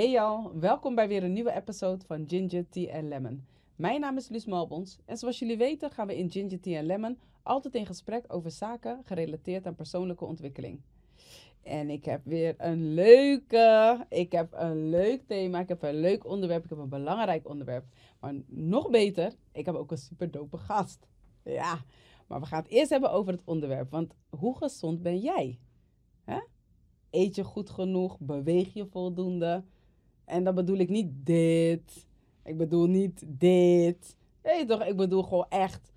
Hey y'all, welkom bij weer een nieuwe episode van Ginger Tea and Lemon. Mijn naam is Luus Malbons en zoals jullie weten gaan we in Ginger Tea and Lemon altijd in gesprek over zaken gerelateerd aan persoonlijke ontwikkeling. En ik heb weer een leuke, ik heb een leuk thema, ik heb een leuk onderwerp, ik heb een belangrijk onderwerp. Maar nog beter, ik heb ook een super dope gast. Ja, maar we gaan het eerst hebben over het onderwerp, want hoe gezond ben jij? Eet je goed genoeg? Beweeg je voldoende? En dan bedoel ik niet dit. Ik bedoel niet dit. Hé toch, ik bedoel gewoon echt.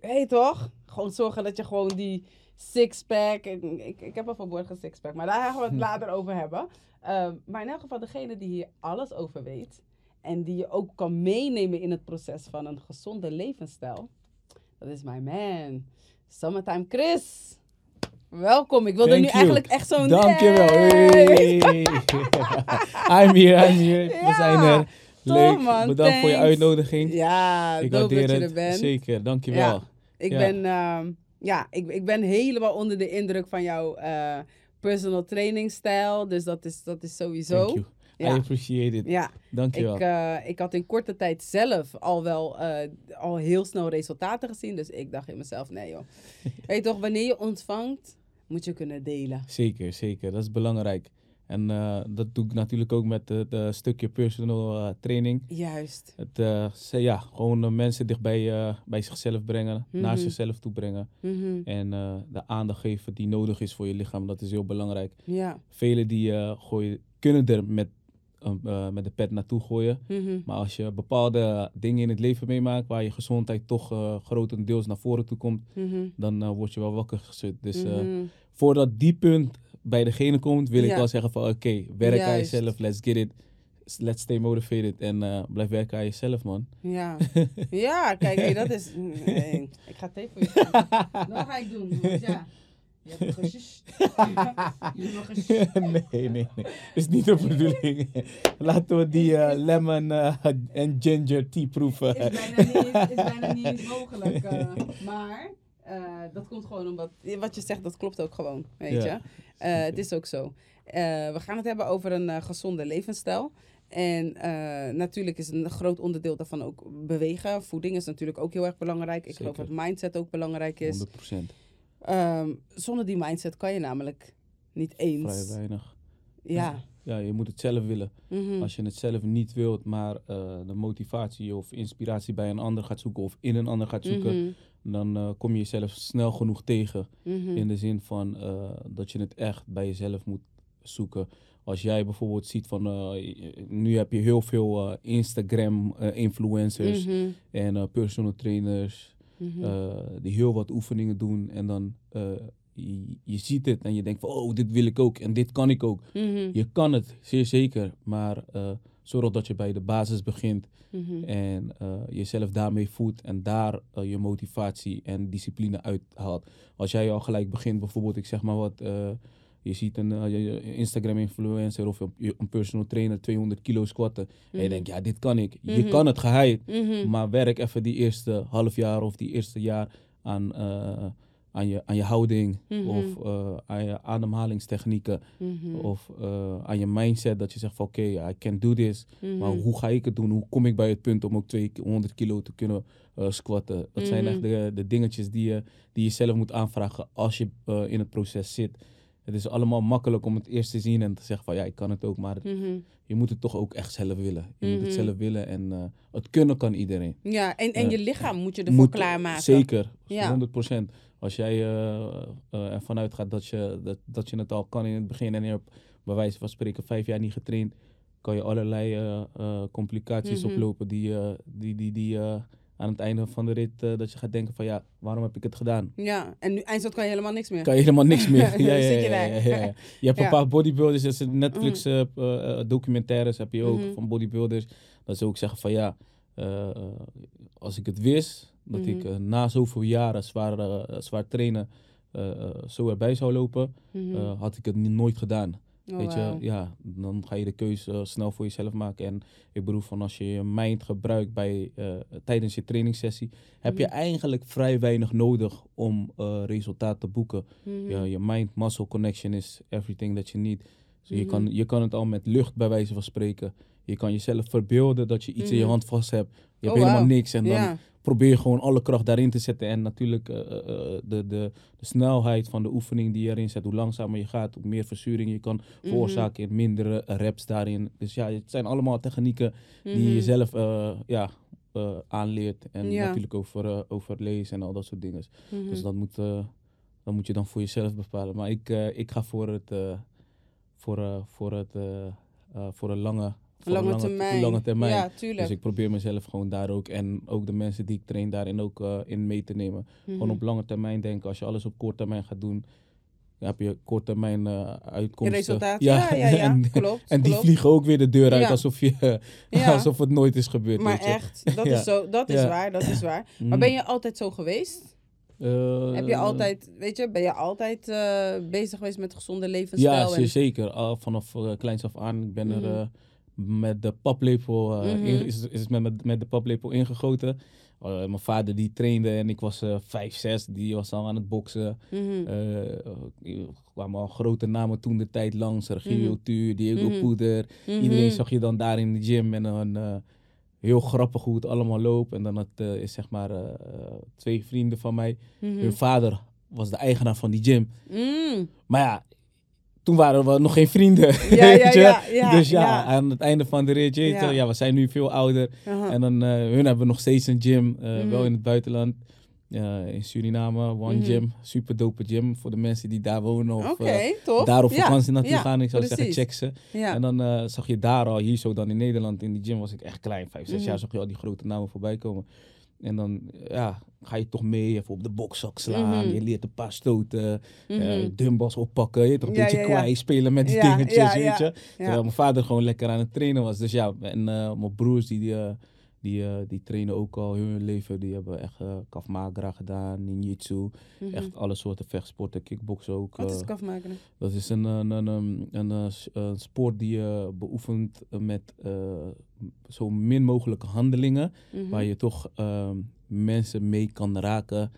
Hé toch? Gewoon zorgen dat je gewoon die sixpack. Ik, ik, ik heb al verborgen sixpack, maar daar gaan we het Hm. later over hebben. Ehm, maar in elk geval, degene die hier alles over weet. En die je ook kan meenemen in het proces van een gezonde levensstijl. Dat is mijn man. Summertime Chris. Welkom. Ik wilde nu you. eigenlijk echt zo'n... Dankjewel. Hey! Hey. I'm here, I'm here. Ja, We zijn er. Leuk. Bedankt voor je uitnodiging. Ja, ik waardeer dat je het. er bent. Zeker, dankjewel. Ja. Ik Ja. ben, ehm, ja, ik, ik ben helemaal onder de indruk van jouw eh, personal training stijl. Dus dat is, dat is sowieso. Thank you. I Ja. appreciate it. Ja, Dankjewel. ik, eh, ik had in korte tijd zelf al wel eh, al heel snel resultaten gezien. Dus ik dacht in mezelf, nee joh. Weet je toch, wanneer je ontvangt, moet je kunnen delen. Zeker, zeker. Dat is belangrijk. En eh, dat doe ik natuurlijk ook met het eh, stukje personal eh, training. Juist. Het, ze- ja, gewoon mensen dicht bij, bij zichzelf brengen, naar Mhm. zichzelf toe brengen. Mhm. En de aandacht geven die nodig is voor je lichaam. Dat is heel belangrijk. Ja. Velen die gooien, kunnen er met, een, eh, met de pet naartoe gooien. Mhm. Maar als je bepaalde dingen in het leven meemaakt waar je gezondheid toch eh, grotendeels naar voren toe komt, Mhm. dan eh, word je wel wakker geschud. Dus eh, Mhm. voordat die punt bij degene komt, wil ik wel zeggen van oké, werk aan jezelf, let's get it. Let's stay motivated en eh, blijf werken aan jezelf, man. Ja. ja, kijk, hey, dat is... Nee, ik ga het even voor je ga ik doen. Want ja, je hebt nog. Je hebt nog nee, nee, nee. is niet de bedoeling. Laten we die eh, lemon eh, en ginger tea proeven. Is bijna niet, is bijna niet eens mogelijk. eh, maar eh, dat komt gewoon omdat... Wat je zegt, dat klopt ook gewoon, weet Ja, je. Eh, het is ook zo. Eh, we gaan het hebben over een eh, gezonde levensstijl. En eh, natuurlijk is een groot onderdeel daarvan ook bewegen. Voeding is natuurlijk ook heel erg belangrijk. Ik geloof dat mindset ook belangrijk is. 100%. Ehm, zonder die mindset kan je namelijk niet Vrij eens. weinig. Ja. Ja, je moet het zelf willen. Mhm. Als je het zelf niet wilt, maar eh, de motivatie of inspiratie bij een ander gaat zoeken of in een ander gaat zoeken, Mhm. dan eh, kom je jezelf snel genoeg tegen. Mhm. In de zin van eh, dat je het echt bij jezelf moet zoeken. Als jij bijvoorbeeld ziet van, nu heb je heel veel Instagram-influencers en personal trainers Mhm. eh, die heel wat oefeningen doen. En dan uh, je, je ziet het en je denkt van, oh, dit wil ik ook en dit kan ik ook. Mhm. Je kan het, zeer zeker, maar uh, zorg dat je bij de basis begint Mhm. en jezelf daarmee voedt en daar je motivatie en discipline uithaalt. Als jij al gelijk begint, bijvoorbeeld, ik zeg maar wat, je ziet een Instagram-influencer of een, personal trainer 200 kilo squatten mm -hmm. en je denkt, ja, dit kan ik. Je Mhm. kan het geheid, Mm -hmm. maar werk even die eerste half jaar of die eerste jaar aan, uh, aan, je, aan je houding Mhm. of uh, aan je ademhalingstechnieken Mhm. of aan je mindset dat je zegt van oké, okay, I can do this, Mhm. maar hoe ga ik het doen? Hoe kom ik bij het punt om ook 200 kilo te kunnen uh, squatten? Dat zijn Mhm. echt de, de dingetjes die je, die je zelf moet aanvragen als je uh, in het proces zit. Het is allemaal makkelijk om het eerst te zien en te zeggen van ja, ik kan het ook, maar het, Mhm. je moet het toch ook echt zelf willen. Je moet het Mhm. zelf willen en uh, het kunnen kan iedereen. Ja, en, en Ja. je lichaam moet je ervoor Moet- klaarmaken. Zeker, Ja. 100%. Als jij uh, ervan uitgaat dat je, dat, dat je het al kan in het begin en je hebt bij wijze van spreken vijf jaar niet getraind, kan je allerlei complicaties Mhm. oplopen die, die, die, die aan het einde van de rit uh, dat je gaat denken van ja, waarom heb ik het gedaan? Ja, en nu eindstand kan je helemaal niks meer. Kan je helemaal niks meer. ja, ja, ja, ja, ja, ja. Je hebt een paar bodybuilders, dat zijn Netflix uh, uh, documentaires heb je ook Mhm. van bodybuilders. Dat ze ook zeggen van ja, als ik het wist, dat ik Mhm. na zoveel jaren zwaar, zwaar trainen zo erbij zou lopen, Mhm. had ik het nooit gedaan. Oh, Weet je, wauw. ja, dan ga je de keuze uh, snel voor jezelf maken. En ik bedoel, van als je je mind gebruikt bij, uh, tijdens je trainingssessie, heb je Mhm. eigenlijk vrij weinig nodig om uh, resultaat te boeken. Mhm. Ja, je mind-muscle connection is everything that you need. Dus je, kan, je kan het al met lucht bij wijze van spreken. Je kan jezelf verbeelden dat je iets in je Mhm. hand vast hebt. Je hebt Oh, helemaal niks. En dan probeer je gewoon alle kracht daarin te zetten. En natuurlijk eh, eh, eh, de, de, de snelheid van de oefening die je erin zet. Hoe langzamer je gaat, hoe meer verzuring je kan Mhm. veroorzaken. In mindere reps daarin. Dus ja, het zijn allemaal technieken die je zelf eh, ja, aanleert. En Ja. natuurlijk over, over lezen en al dat soort dingen. Dus dat moet, dat moet je dan voor jezelf bepalen. Maar ik, ik ga voor het, voor, eh, voor het, eh, eh, voor een lange, voor een lange, termijn. lange termijn. Ja, tuurlijk. Dus ik probeer mezelf gewoon daar ook en ook de mensen die ik train daarin ook in mee te nemen. Gewoon Mhm. op lange termijn denken. Als je alles op korte termijn gaat doen, dan heb je korte termijn uitkomsten. Ja, ja, ja. en, klopt. en die klopt. vliegen ook weer de deur uit Ja. alsof, je, alsof het nooit is gebeurd. Maar weet je. echt, dat, is, zo, dat is waar, dat is waar. Maar Mm. ben je altijd zo geweest? Eh, Heb je altijd, weet je, ben je altijd eh, bezig geweest met gezonde levensstijl? Ja, en- zeker. Al vanaf uh, kleins af aan. Ik ben er Mhm. eh, met de paplepel, eh, Mhm. in- is, is met, met, met de paplepel ingegoten. Eh, mijn vader die trainde en ik was eh, vijf, zes. Die was al aan het boksen. Eh, er kwamen al grote namen toen de tijd langs. Regilio Mhm. Tuur, Diego. Poeder. Iedereen zag je dan daar in de gym. En dan eh, heel grappig hoe het allemaal loopt. En dan had, eh, is zeg maar eh, twee vrienden van mij. Mhm. Hun vader was de eigenaar van die gym. Mm. Maar ja, toen waren we nog geen vrienden. Ja, ja, weet je? ja, ja, dus ja, aan het einde van de rit, Ja. wel, we zijn nu veel ouder. Aha. En dan, eh, hun hebben nog steeds een gym, eh, Mhm. wel in het buitenland. Ja, in Suriname, One Mhm. Gym. Super dope gym voor de mensen die daar wonen of Oké, eh, daar op Ja, vakantie naartoe ja, gaan. Ik zou precies. zeggen, check ze. Ja. En dan eh, zag je daar al, hier zo dan in Nederland, in die gym was ik echt klein. Vijf, zes Mhm. jaar zag je al die grote namen voorbij komen. En dan ja, ga je toch mee, even op de bokzak slaan. Mhm. Je leert een paar stoten, Mhm. dumbbells oppakken. Je toch een beetje kwaai spelen met die dingetjes, weet je. Terwijl mijn vader gewoon lekker aan het trainen was. Dus ja, en mijn broers die, die, die, eh, die trainen ook al hun leven. Die hebben echt uh, Krav Maga gedaan, ninjutsu. Mhm. Echt alle soorten vechtsporten, kickboksen ook. Wat is eh. kafmakeren? Dat is een, een, een, een, een, sport die je beoefent met zo min mogelijke handelingen. Mhm. Waar je toch ehm, mensen mee kan raken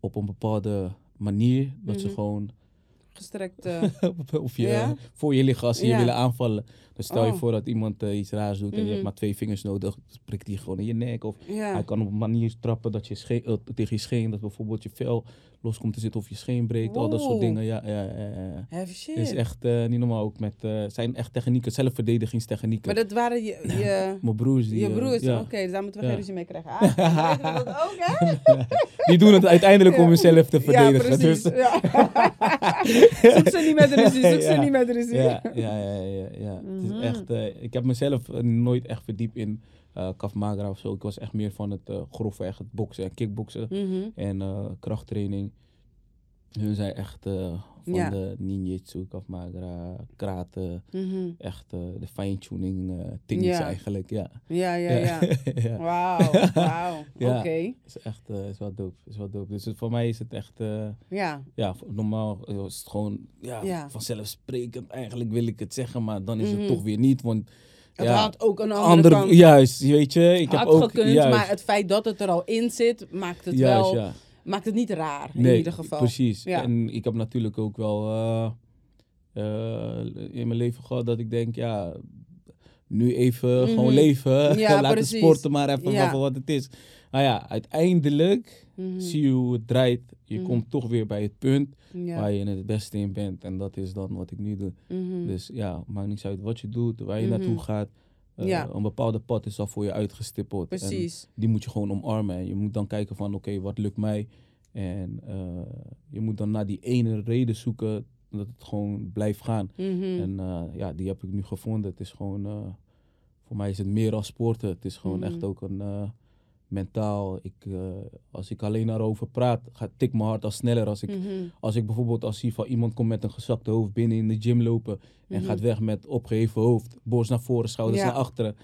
op een bepaalde manier. Dat ze Mhm. gewoon Gestrekt. of je, Ja? voor je liggen als ze je willen aanvallen. Dus stel je Oh. voor dat iemand eh, iets raars doet en je Mhm. hebt maar twee vingers nodig. Dan prikt hij gewoon in je nek. Of hij kan op een manier trappen dat je scheen, eh, tegen je scheen, dat bijvoorbeeld je vel los komt te zitten of je scheen breekt. Al dat soort dingen. Ja, ja, ja. Heavy shit. Is echt eh, niet normaal ook met, zijn echt technieken, zelfverdedigingstechnieken. Maar dat waren je, je, Mijn broers die... je broers. ja. Oké, dus daar moeten we geen ruzie mee krijgen. Ah, dat ook, hè? Die doen het uiteindelijk om Ja. hunzelf te verdedigen. Ja, precies. dus, Ja. zoek ze niet met ruzie, zoek ze niet met ruzie. ja, ja, ja, ja, ja. Mhm. is echt, eh, ik heb mezelf eh, nooit echt verdiept in eh Krav Maga of zo. Ik was echt meer van het eh grove, echt het boksen en kickboksen Mhm. en eh, krachttraining. Hun zijn echt eh, van Ja. de ninjutsu, Krav Maga, karate, Mhm. echt eh, de fine-tuning dingetjes Ja. eigenlijk, ja. Ja, ja. Wauw, wauw. Oké. is echt eh, is wel dope, is wel dope. Dus voor mij is het echt, Ja. ja, normaal is het gewoon, ja, vanzelfsprekend. Eigenlijk wil ik het zeggen, maar dan is Mhm. het toch weer niet, want Het ja, had ook een andere, andere, kant. juist, weet je, ik had heb ook, gekund, juist, maar het feit dat het er al in zit, maakt het juist, wel, ja. Maakt het niet raar, in ieder geval. precies. Ja. En ik heb natuurlijk ook wel eh, eh, in mijn leven gehad dat ik denk, ja, nu even gewoon Mhm. leven, Ja, laten precies. sporten maar even Ja. wat het is. Nou ja, uiteindelijk Mhm. zie je hoe het draait. Je Mhm. komt toch weer bij het punt Ja. waar je het beste in bent. En dat is dan wat ik nu doe. Dus ja, maakt niet uit wat je doet, waar je naartoe gaat. Eh, Ja. Een bepaalde pad is al voor je uitgestippeld. En Precies. die moet je gewoon omarmen. En je moet dan kijken van, oké, wat lukt mij? En eh, je moet dan naar die ene reden zoeken dat het gewoon blijft gaan. Mhm. En eh, ja, die heb ik nu gevonden. Het is gewoon, voor mij is het meer als sporten. Het is gewoon Mhm. echt ook een mentaal. Ik, eh, als ik alleen daarover praat, gaat tik mijn hart al sneller. Als ik, Mhm. als ik bijvoorbeeld als zie van iemand komt met een gezakte hoofd binnen in de gym lopen en Mhm. gaat weg met opgeheven hoofd, borst naar voren, schouders Ja. naar achteren,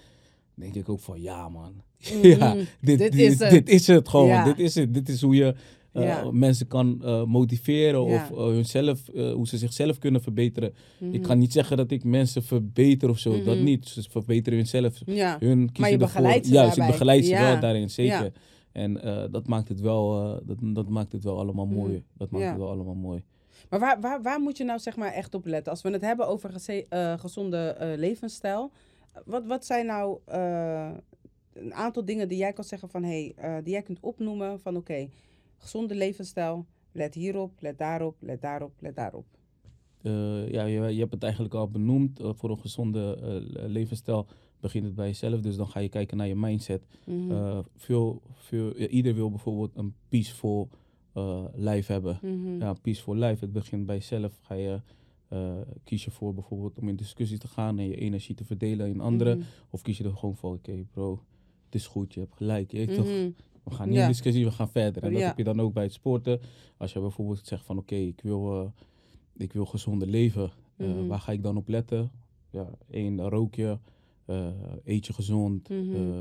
denk ik ook van ja man, Mhm. ja, dit, Dit dit, is dit, het. is het gewoon. Ja. Dit is het. Dit is hoe je Ja. mensen kan eh, motiveren of eh, hunzelf, eh, hoe ze zichzelf kunnen verbeteren. Mhm. Ik kan niet zeggen dat ik mensen verbeter of zo, dat Mhm. niet. Ze verbeteren hunzelf. Hun Maar je begeleidt ze Juist, ik daarbij. begeleid ze wel daarin, zeker. En eh, dat maakt het wel, eh, dat, dat maakt het wel allemaal Mhm. mooi. Dat maakt het wel allemaal mooi. Maar waar, waar, waar moet je nou zeg maar echt op letten? Als we het hebben over geze- eh, gezonde eh, levensstijl. Wat, wat zijn nou eh, een aantal dingen die jij kan zeggen van... Hey, eh, die jij kunt opnoemen van oké, gezonde levensstijl. Let hierop, let daarop, let daarop, let daarop. Eh, ja, je, je hebt het eigenlijk al benoemd. eh, voor een gezonde eh, levensstijl begint het bij jezelf. Dus dan ga je kijken naar je mindset. Mhm. Eh, veel, veel, ja, ieder wil bijvoorbeeld een peaceful life hebben. Mhm. Ja, peaceful life. Het begint bij jezelf. Ga je, kies je voor bijvoorbeeld om in discussie te gaan en je energie te verdelen in anderen. Mhm. Of kies je er gewoon voor, oké bro, het is goed, je hebt gelijk. Je weet toch? We gaan niet Ja. in discussie, we gaan verder. En dat Ja. heb je dan ook bij het sporten. Als je bijvoorbeeld zegt van oké, ik wil eh, ik wil gezonder leven. Eh, Mhm. Waar ga ik dan op letten? Ja, één, rook je? Eh, eet je gezond? Mhm. Eh,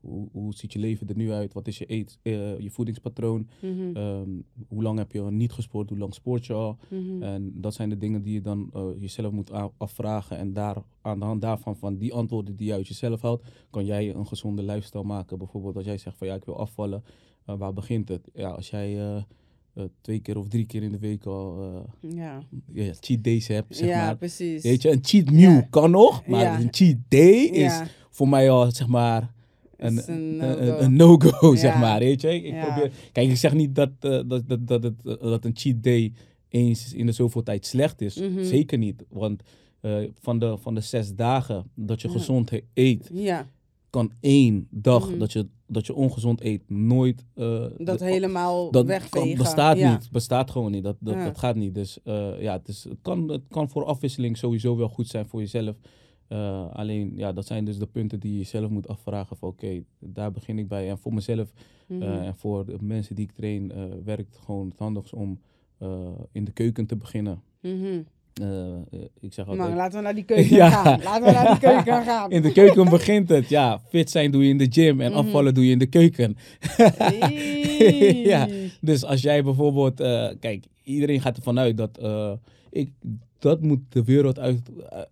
hoe, hoe ziet je leven er nu uit? Wat is je, eet, eh, je voedingspatroon? Mhm. Ehm, hoe lang heb je niet gesport? Hoe lang sport je al? Mhm. En dat zijn de dingen die je dan jezelf moet afvragen. En daar, aan de hand daarvan, van die antwoorden die je uit jezelf houdt, kan jij een gezonde lifestyle maken. Bijvoorbeeld als jij zegt van ja, ik wil afvallen. waar begint het? Ja, als jij eh, twee keer of drie keer in de week al eh, Ja, ja, cheat days hebt, zeg ja maar. precies. Weet je, een cheat meal Ja. kan nog, maar een cheat day is voor mij al, zeg maar, een, een no-go. zeg maar. Weet je, ik probeer, kijk, ik zeg niet dat, eh, dat, dat, dat, eh, dat een cheat day eens in de zoveel tijd slecht is. Mhm. Zeker niet, want van, de, van de zes dagen dat je gezond eet, ja, kan één dag Mhm. dat, je, dat je ongezond eet nooit... eh, dat de- helemaal dat wegvegen. kan- bestaat ja. niet. Bestaat gewoon niet. Dat, dat, Ja. dat gaat niet. Dus eh, ja, het, is, het, kan, het kan voor afwisseling sowieso wel goed zijn voor jezelf. Eh, alleen, ja, dat zijn dus de punten die je zelf moet afvragen van oké, daar begin ik bij. En voor mezelf Mhm. en voor de mensen die ik train, werkt gewoon het handigst om in de keuken te beginnen. Mhm. Eh, ik zeg altijd, laten we naar die keuken Ja. gaan. Laten we naar die keuken gaan. in de keuken begint het. Ja, fit zijn doe je in de gym en Mhm. afvallen doe je in de keuken. Ja. Dus als jij bijvoorbeeld, eh, kijk, iedereen gaat ervan uit dat eh, ik, dat moet de wereld uit, eh, eh,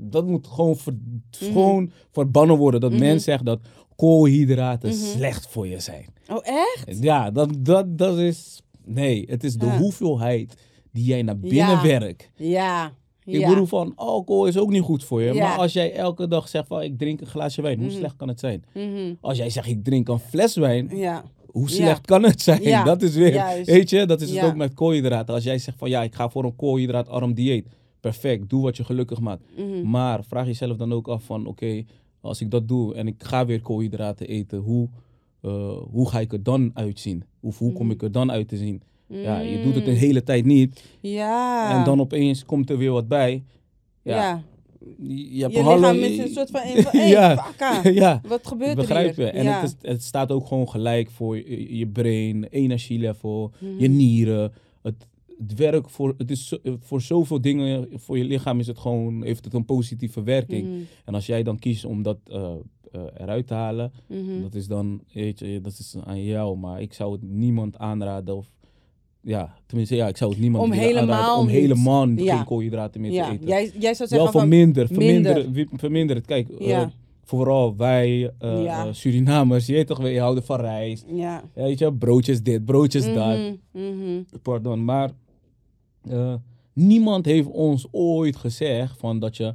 dat moet gewoon, ver- gewoon verbannen worden. Dat Mhm. men zegt dat koolhydraten Mhm. slecht voor je zijn. Oh, echt? Ja, dat, dat, dat is, nee, het is de hoeveelheid die jij naar binnen Ja. werkt. Ja. Ik bedoel van, alcohol is ook niet goed voor je. Maar als jij elke dag zegt van, ik drink een glaasje wijn, hoe Mhm. slecht kan het zijn? Mhm. Als jij zegt, ik drink een fles wijn, Ja. hoe Ja. slecht kan het zijn? Ja, Dat is weer, juist. weet je, dat is Ja. het ook met koolhydraten. Als jij zegt van ja, ik ga voor een koolhydraatarm dieet, perfect, doe wat je gelukkig maakt. Mhm. Maar vraag jezelf dan ook af van oké, als ik dat doe en ik ga weer koolhydraten eten, hoe, eh, hoe ga ik er dan uitzien? Of hoe kom ik er dan uit te zien? Ja, je doet het Mm. een hele tijd niet Ja. en dan opeens komt er weer wat bij. Ja. Ja, je, je lichaam is een soort van... Een Ja. vakka. ja, Wat gebeurt er begrijp hier? je. En ja. het, is, het staat ook gewoon gelijk voor je, je brain, energielevel, je Mhm. nieren. Het, het werkt voor, het is voor zoveel dingen, voor je lichaam is het gewoon, heeft het een positieve werking. Mhm. En als jij dan kiest om dat eh, eh, eruit te halen, Mhm. dat is dan, weet je, dat is aan jou. Maar ik zou het niemand aanraden of, ja, tenminste, ja, ik zou het niemand Om helemaal om helemaal geen koolhydraten meer Ja, te eten. jij, jij zou Wel zeggen van... verminder, minder. verminder, verminder het. Kijk, eh, vooral wij eh, Ja. eh, Surinamers, je weet toch, we houden van rijst. Ja. Ja, weet je, broodjes dit, broodjes dat. Mhm, mhm. Pardon, maar niemand heeft ons ooit gezegd van dat je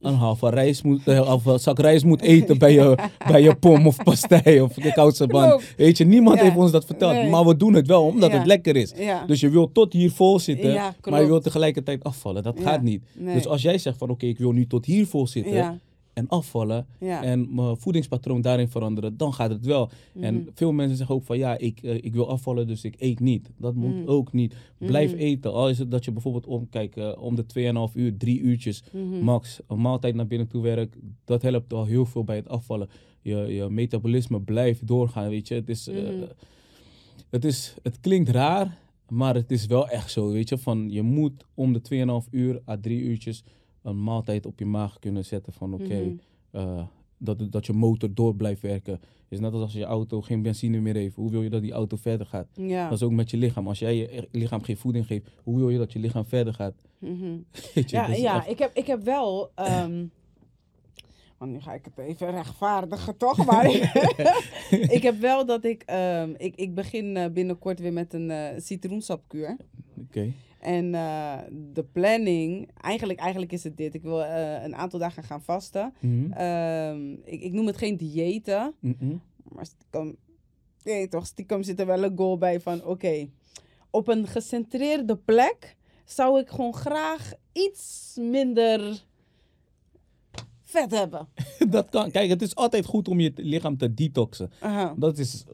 een halve rijst moet, eh, of een zak rijst moet eten bij je, bij je pom of pastei of de koudse band. Weet je, niemand Ja. heeft ons dat verteld. Nee. Maar we doen het wel omdat Ja. het lekker is. Ja. Dus je wilt tot hier vol zitten, maar je wilt tegelijkertijd afvallen. Dat gaat niet. Nee. Dus als jij zegt van oké, ik wil nu tot hier vol zitten. En afvallen Ja. en mijn voedingspatroon daarin veranderen, dan gaat het wel. En Mhm. veel mensen zeggen ook van ja, ik, eh, ik wil afvallen, dus ik eet niet. Dat moet Mhm. ook niet. Blijf Mhm. eten. Al is het dat je bijvoorbeeld om, kijk, eh, om de 2,5 uur, drie uurtjes max een maaltijd naar binnen toe werkt. Dat helpt al heel veel bij het afvallen. Je, je metabolisme blijft doorgaan, weet je. Het is, eh, het is, het klinkt raar, maar het is wel echt zo, weet je. Van je moet om de 2,5 uur à drie uurtjes een maaltijd op je maag kunnen zetten van oké, Mhm. eh, dat, dat je motor door blijft werken. Is net als als je auto geen benzine meer heeft. Hoe wil je dat die auto verder gaat? Ja. Dat is ook met je lichaam. Als jij je lichaam geen voeding geeft, hoe wil je dat je lichaam verder gaat? Mhm. Je, Ja, ja echt- ik, heb, ik heb wel. ehm, Want nu ga ik het even rechtvaardigen, toch? Maar ik heb wel dat ik... ehm, ik, ik begin eh, binnenkort weer met een eh, citroensapkuur. Oké. En eh, de planning... Eigenlijk, eigenlijk is het dit. Ik wil eh, een aantal dagen gaan vasten. Mhm. Ehm, ik, ik noem het geen diëten. Mhm. Maar stiekem, nee, toch, stiekem zit er wel een goal bij van, oké, op een gecentreerde plek zou ik gewoon graag iets minder vet hebben. dat kan. Kijk, het is altijd goed om je lichaam te detoxen. Dat is 100%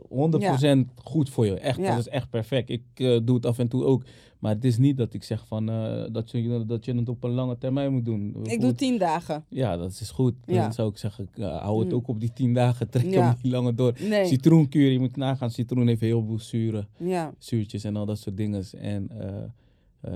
goed voor je. Echt, Ja. dat is echt perfect. Ik eh, doe het af en toe ook. Maar het is niet dat ik zeg van, eh, dat, je, dat je het op een lange termijn moet doen. Ik doe tien dagen. Ja, dat is goed. Ja. Dan zou ik zeggen, eh, hou het Mm. ook op die 10 dagen. Trek hem niet langer door. Nee. Citroenkuur, je moet nagaan. Citroen heeft heel veel zuren, Ja. zuurtjes en al dat soort dingen. En eh,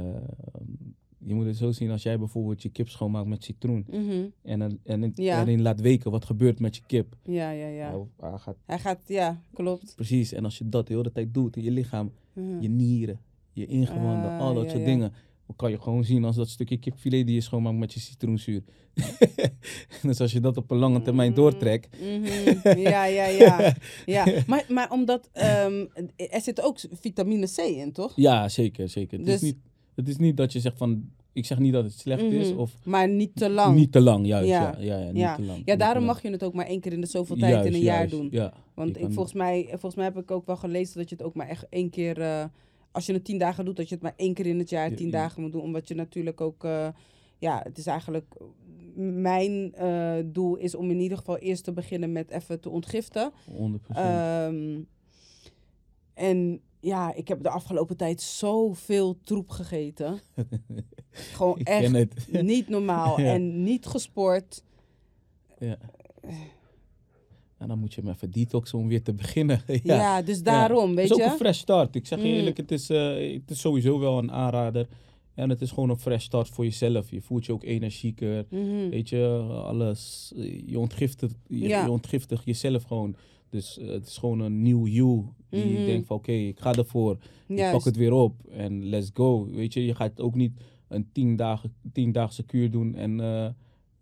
je moet het zo zien als jij bijvoorbeeld je kip schoonmaakt met citroen. Mhm. En, en het Ja. erin laat weken wat gebeurt met je kip. Ja, ja, ja. Nou, hij gaat Hij gaat, ja, klopt. Precies, en als je dat de hele tijd doet in je lichaam, Mhm. je nieren, je ingewanden, Ah, al dat ja, soort ja. dingen, dan kan je gewoon zien als dat stukje kipfilet die je schoonmaakt met je citroenzuur. dus als je dat op een lange termijn doortrekt, Mhm. Ja, ja, ja. ja. Maar, maar omdat ehm, er zit ook vitamine C in, toch? ja, zeker, zeker. Het, Dus- is niet, het is niet dat je zegt van, ik zeg niet dat het slecht is, Mhm. of Maar niet te lang. niet te lang, juist. Ja. Ja, ja, ja, niet ja. te lang. ja, daarom mag je het ook maar één keer in de zoveel tijd in Juist, een jaar doen. Ja, Want ik, volgens, mij, volgens mij heb ik ook wel gelezen dat je het ook maar echt één keer... eh, als je het tien dagen doet, dat je het maar één keer in het jaar Ja, tien dagen moet doen. Omdat je natuurlijk ook... eh, ja, het is eigenlijk... Mijn eh, doel is om in ieder geval eerst te beginnen met even te ontgiften. 100%. Ehm, en ja, ik heb de afgelopen tijd zoveel troep gegeten. Gewoon ik echt niet normaal. Ja. En niet gesport. ja. En dan moet je hem even detoxen om weer te beginnen. Ja, ja. dus daarom, weet het is je. ook een fresh start. Ik zeg je Mm. eerlijk, het is, eh, het is sowieso wel een aanrader. En het is gewoon een fresh start voor jezelf. Je voelt je ook energieker. Mhm. Weet je, alles. Je ontgiftigt, je, je ontgiftigt jezelf gewoon. Dus eh, het is gewoon een nieuw you. Die Mhm. denkt van oké, ik ga ervoor. Ik pak het weer op en let's go. Weet je, je gaat ook niet een tien dagen, tiendaagse kuur doen en eh,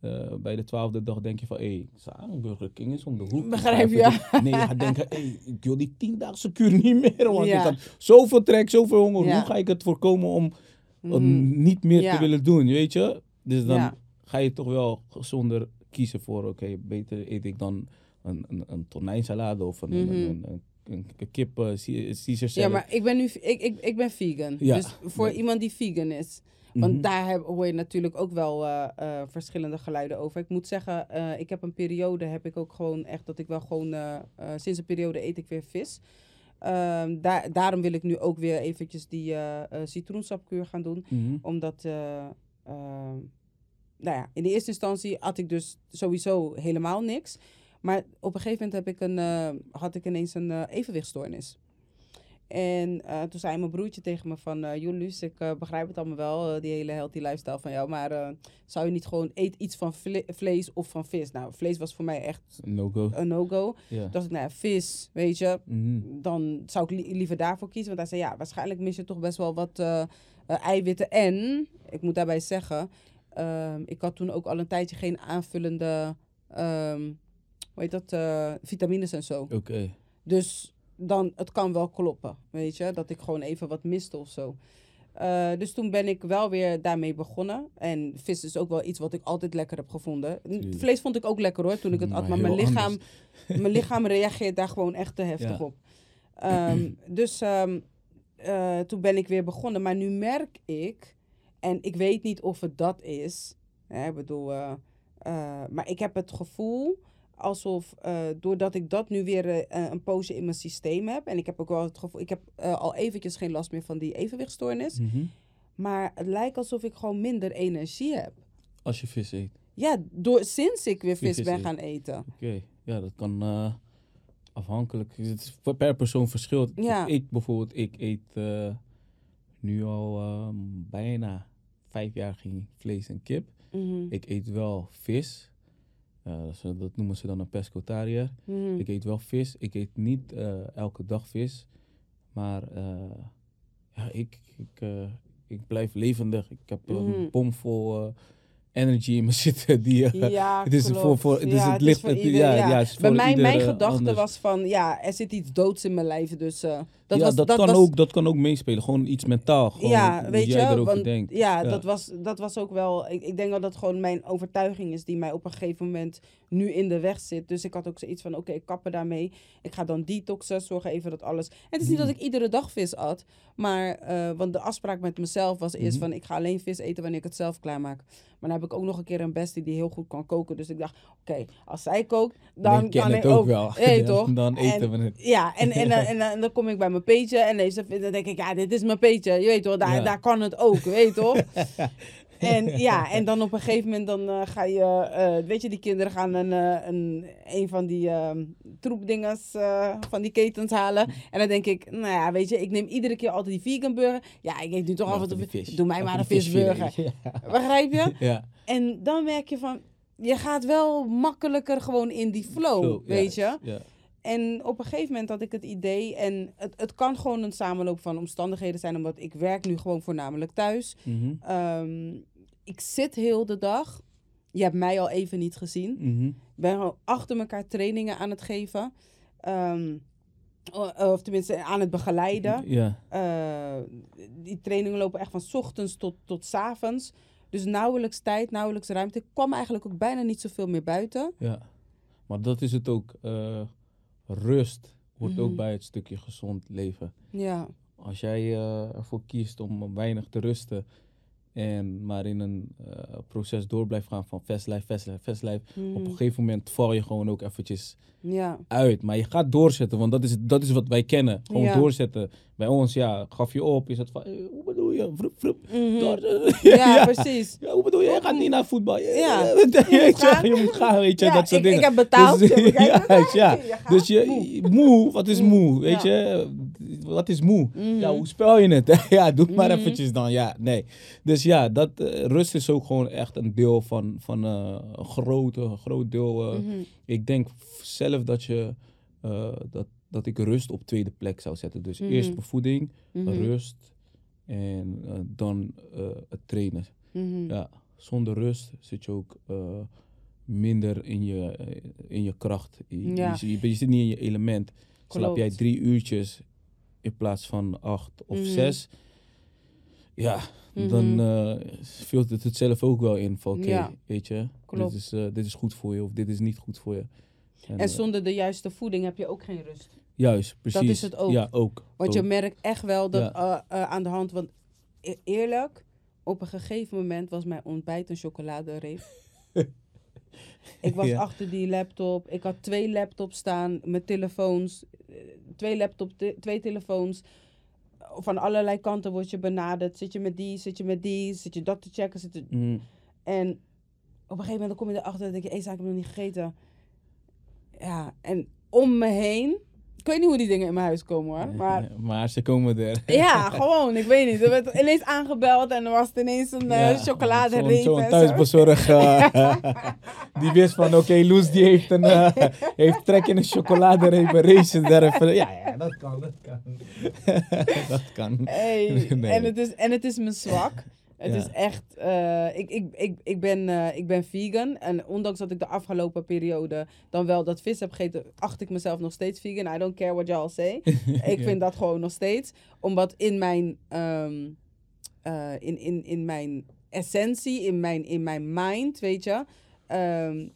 eh, bij de twaalfde dag denk je van hé, hey, Burger King is om de hoek. Begrijp je? dit- Nee, je gaat denken, hey, ik wil die tiendaagse kuur niet meer, want Ja. ik had zoveel trek, zoveel honger. Ja. Hoe ga ik het voorkomen om Mhm. niet meer Ja. te willen doen, weet je? Dus dan ga je toch wel gezonder kiezen voor, oké, beter eet ik dan een, een, een tonijnsalade of een, Mhm. een, een, een, een, een kip, Caesar Ja, maar ik ben nu ik, ik, ik ben vegan. Ja. Dus voor iemand die vegan is. Want Mhm. daar heb, hoor je natuurlijk ook wel eh, verschillende geluiden over. Ik moet zeggen, ik heb een periode, heb ik ook gewoon echt dat ik wel gewoon, sinds een periode eet ik weer vis. Ehm, daar, daarom wil ik nu ook weer eventjes die citroensapkuur gaan doen. Mhm. Omdat, eh, ehm, nou ja, in de eerste instantie had ik dus sowieso helemaal niks. Maar op een gegeven moment heb ik een, eh, had ik ineens een eh, evenwichtstoornis. En eh, toen zei mijn broertje tegen me van... "Joh, Luus, ik begrijp het allemaal wel, die hele healthy lifestyle van jou. Maar zou je niet gewoon eet iets van vle- vlees of van vis? Nou, vlees was voor mij echt No-go. een no-go. Toen dacht ik, nou ja, vis, weet je, Mhm. dan zou ik li- liever daarvoor kiezen. Want hij zei, ja, waarschijnlijk mis je toch best wel wat eiwitten. En, ik moet daarbij zeggen, ehm, ik had toen ook al een tijdje geen aanvullende, ehm, heet dat, eh, vitamines en zo. Oké. Dus dan, het kan wel kloppen, weet je, dat ik gewoon even wat miste of zo. Eh, dus toen ben ik wel weer daarmee begonnen. En vis is ook wel iets wat ik altijd lekker heb gevonden. Vlees vond ik ook lekker hoor, toen ik het at. Maar mijn lichaam, anders. mijn lichaam reageert daar gewoon echt te heftig Ja. op. Ehm, dus ehm, eh, toen ben ik weer begonnen. Maar nu merk ik, en ik weet niet of het dat is. Hè, ik bedoel, maar ik heb het gevoel alsof eh, doordat ik dat nu weer eh, een poosje in mijn systeem heb. En ik heb ook wel het gevoel, ik heb eh, al eventjes geen last meer van die evenwichtstoornis. Mhm. Maar het lijkt alsof ik gewoon minder energie heb. Als je vis eet. Ja, door, sinds ik weer vis Vis ben eet. gaan eten. Oké. Ja, dat kan eh, afhankelijk. Het is per persoon verschilt. Ja. Ik bijvoorbeeld, ik eet eh, nu al ehm, bijna vijf jaar geen vlees en kip. Mhm. Ik eet wel vis. Eh, dat noemen ze dan een pescatariër. Mhm. Ik eet wel vis. Ik eet niet eh, elke dag vis. Maar eh, ja, ik, ik, ik blijf levendig. Ik heb Mhm. een bom vol eh, energy in me zitten die... eh, Ja, het is klopt. voor- voor- het is Ja, het licht- voor het- ieder- ja, ja, het is Bij mij, mijn gedachte was van, ja, er zit iets doods in mijn lijf, dus eh, dat ja, was... dat, kan was, ook, dat kan ook meespelen. Gewoon iets mentaal. Gewoon ja, hoe weet jij je, erover want, denkt. ja. Dat, was, dat was ook wel, ik, ik denk wel dat het gewoon mijn overtuiging is die mij op een gegeven moment nu in de weg zit. Dus ik had ook zoiets van, oké, ik kappen daarmee. Ik ga dan detoxen, zorgen even dat alles... En het is niet Mhm. dat ik iedere dag vis at, maar, eh, want de afspraak met mezelf was eerst Mhm. van, ik ga alleen vis eten wanneer ik het zelf klaarmaak. Maar dan heb ik ook nog een keer een bestie die heel goed kan koken. Dus ik dacht, oké, als zij kookt, dan ik kan het ik ook ook... wel. Ja, toch? dan eten En- we het. Ja, en, en, dan- en, dan- en dan kom ik bij mijn peetje en deze, dan denk ik, ja, dit is mijn peetje. Je weet toch, daar, Ja. daar kan het ook, weet je toch? En ja, en dan op een gegeven moment dan eh, ga je, eh, weet je, die kinderen gaan een, eh, een, een van die ehm troepdinges eh, van die ketens halen. En dan denk ik, nou ja, weet je, ik neem iedere keer altijd die vegan burger. Ja, ik eet nu toch die vis. doe mij maar een visburger. Begrijp je? Ja. En dan merk je van, je gaat wel makkelijker gewoon in die flow, weet je? Ja. En op een gegeven moment had ik het idee, en het, het kan gewoon een samenloop van omstandigheden zijn, omdat ik werk nu gewoon voornamelijk thuis. Mhm. Ehm, ik zit heel de dag. Je hebt mij al even niet gezien. Mhm. Ik ben gewoon achter elkaar trainingen aan het geven. Ehm, of tenminste aan het begeleiden. Ja. Eh, die trainingen lopen echt van 's ochtends tot, tot 's avonds. Dus nauwelijks tijd, nauwelijks ruimte. Ik kwam eigenlijk ook bijna niet zoveel meer buiten. Ja, maar dat is het ook. eh, rust hoort Mhm. ook bij het stukje gezond leven. Ja, Als jij eh, ervoor kiest om weinig te rusten en maar in een eh, proces door blijft gaan van fastlife, fastlife, fastlife, op een Mhm. gegeven moment val je gewoon ook eventjes ja, uit. Maar je gaat doorzetten, want dat is, dat is wat wij kennen. Gewoon Ja. doorzetten. Bij ons, ja, gaf je op, is het van, eh, hoe bedoel je? Vroep, vroep. Mhm. Door, ja, precies. Ja, hoe bedoel je? Je gaat niet naar voetbal. Ja. je, Je moet je, gaan. je moet gaan, weet je, Ja, dat soort ik, dingen. ik heb betaald. Dus, je kijken, juist, ja. je gaat Dus je, moe. wat is Mm, moe? Weet ja. je, wat is moe? Mhm. Ja, hoe spel je het? ja, doe maar Mhm. eventjes dan. Ja, nee. Dus ja, dat, eh, rust is ook gewoon echt een deel van, van eh, een groot, een groot deel. Mhm. Ik denk zelf dat, je, dat, dat ik rust op tweede plek zou zetten. Dus Mhm. eerst bevoeding, Mhm. rust en eh, dan eh, het trainen. Mhm. Ja, zonder rust zit je ook eh, minder in je, in je kracht. Je, Ja. je, je, je zit niet in je element. Slaap jij drie uurtjes in plaats van acht of zes, ja, dan vult het het zelf ook wel in van oké, Ja. weet je, Klopt. Dit, is, dit is goed voor je of dit is niet goed voor je. En, En zonder de juiste voeding heb je ook geen rust. juist, precies. is het ook. Ja, ook. Want je merkt echt wel dat Ja. eh, eh, aan de hand. Want e- eerlijk, op een gegeven moment was mijn ontbijt een chocoladereep. ik was Ja. achter die laptop. Ik had twee laptops staan, met telefoons. eh, Twee laptops, twee telefoons. Van allerlei kanten word je benaderd. Zit je met die, zit je met die, zit je dat te checken. Zit je... Mm, En op een gegeven moment kom je erachter dat ik, ik heb nog niet gegeten. Ja, en om me heen. Ik weet niet hoe die dingen in mijn huis komen hoor. Maar maar ze komen er. ja, gewoon, ik weet niet. Er werd ineens aangebeld en er was ineens een eh, Ja, chocoladereep. Zo'n zo. thuisbezorger. die wist van, oké, Loes die heeft, een, eh, heeft trek in een chocoladereep, een race daar even. Ja, ja, dat kan, dat kan. dat kan. Hey, Nee. en, het is, en het is mijn zwak. Het Ja. is echt, eh, ik, ik, ik, ik, ben, eh, ik ben vegan. En ondanks dat ik de afgelopen periode dan wel dat vis heb gegeten, acht ik mezelf nog steeds vegan. I don't care what y'all say. ik vind dat gewoon nog steeds. Omdat in mijn, ehm, eh, in, in, in mijn essentie, in mijn, in mijn mind, weet je, ehm,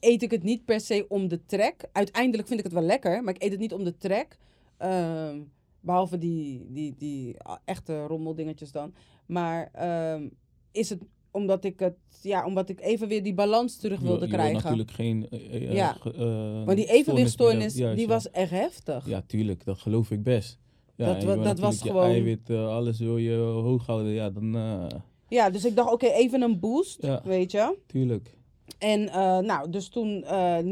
eet ik het niet per se om de trek. Uiteindelijk vind ik het wel lekker, maar ik eet het niet om de trek. Ehm, behalve die, die, die echte rommeldingetjes dan. Maar ehm, is het omdat ik het, ja, omdat ik even weer die balans terug Je- wilde je wil krijgen. natuurlijk geen. eh, Ja. Want die evenwichtstoornis, die ja. was echt heftig. Ja, tuurlijk, dat geloof ik best. Ja, Dat je dat was je gewoon- eiwit, alles wil je hoog houden. Ja, dan. Ja, dus ik dacht, oké, even een boost, Ja. weet je. tuurlijk. En uh, nou, dus toen, uh,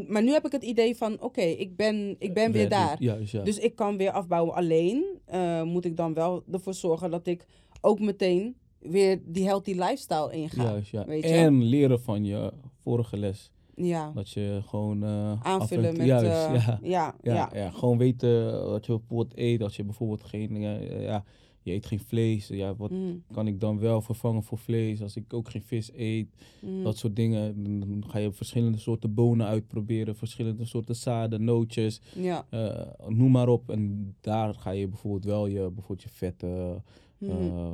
maar nu heb ik het idee van, oké, okay, ik ben, ik ben weer daar. Juist, ja. Dus ik kan weer afbouwen. Alleen uh, moet ik dan wel ervoor zorgen dat ik ook meteen weer die healthy lifestyle inga. Juist, ja. weet je? En leren van je vorige les. Ja, Dat je gewoon... eh, aanvullen en- met, Juist, uh, ja. ja, Ja, ja. ja. gewoon weten wat je bijvoorbeeld eet. Als je bijvoorbeeld geen... eh, ja, je eet geen vlees. Ja, wat Mm, kan ik dan wel vervangen voor vlees als ik ook geen vis eet? mm. Dat soort dingen. Dan- ga je verschillende soorten bonen uitproberen, verschillende soorten zaden, nootjes, Ja. eh, noem maar op. En daar ga je bijvoorbeeld wel je, bijvoorbeeld je vetten, Mhm. eh,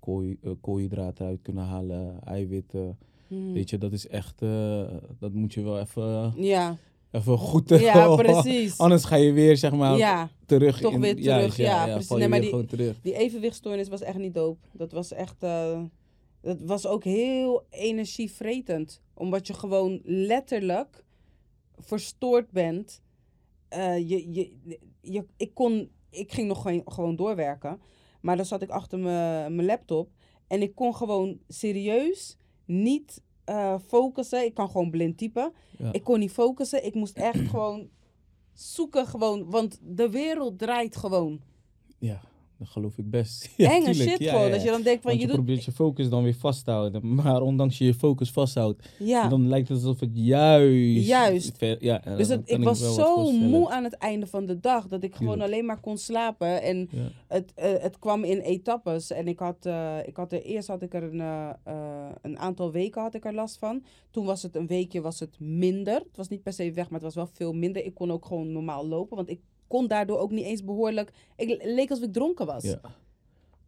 kooi, eh, koolhydraten uit kunnen halen, eiwitten. Mhm. Weet je, dat is echt, eh, dat moet je wel even, Ja, even goed... eh, ja precies. Anders ga je weer, zeg maar, Ja, terug. toch in, weer terug, ja, precies. je Nee, maar die- terug. die evenwichtstoornis was echt niet dope. Dat was echt... dat was ook heel energievretend. Omdat je gewoon letterlijk verstoord bent. Je, je, je, ik, kon, ik ging nog gewoon, gewoon doorwerken. Maar dan zat ik achter mijn mijn laptop. En ik kon gewoon serieus niet eh, focussen. Ik kan gewoon blind typen. Ja. Ik kon niet focussen. Ik moest echt gewoon zoeken. Gewoon, want de wereld draait gewoon. Ja, dat geloof ik best. Ja, Enge tuurlijk. shit gewoon. ja, Dat je dan denkt van Want je, je, doet... probeert je focus dan weer vast te houden. Maar ondanks je je focus vasthoudt, Ja. dan lijkt het alsof het juist... Juist. ver- ja, Dus dat ik was zo moe aan het einde van de dag dat ik gewoon alleen maar kon slapen. En het, eh, het kwam in etappes. En ik had, eh, ik had er eerst had ik er een, eh, een aantal weken had ik er last van. Toen was het een weekje was het minder. Het was niet per se weg, maar het was wel veel minder. Ik kon ook gewoon normaal lopen, want ik kon daardoor ook niet eens behoorlijk. Ik le- leek alsof ik dronken was. Ja.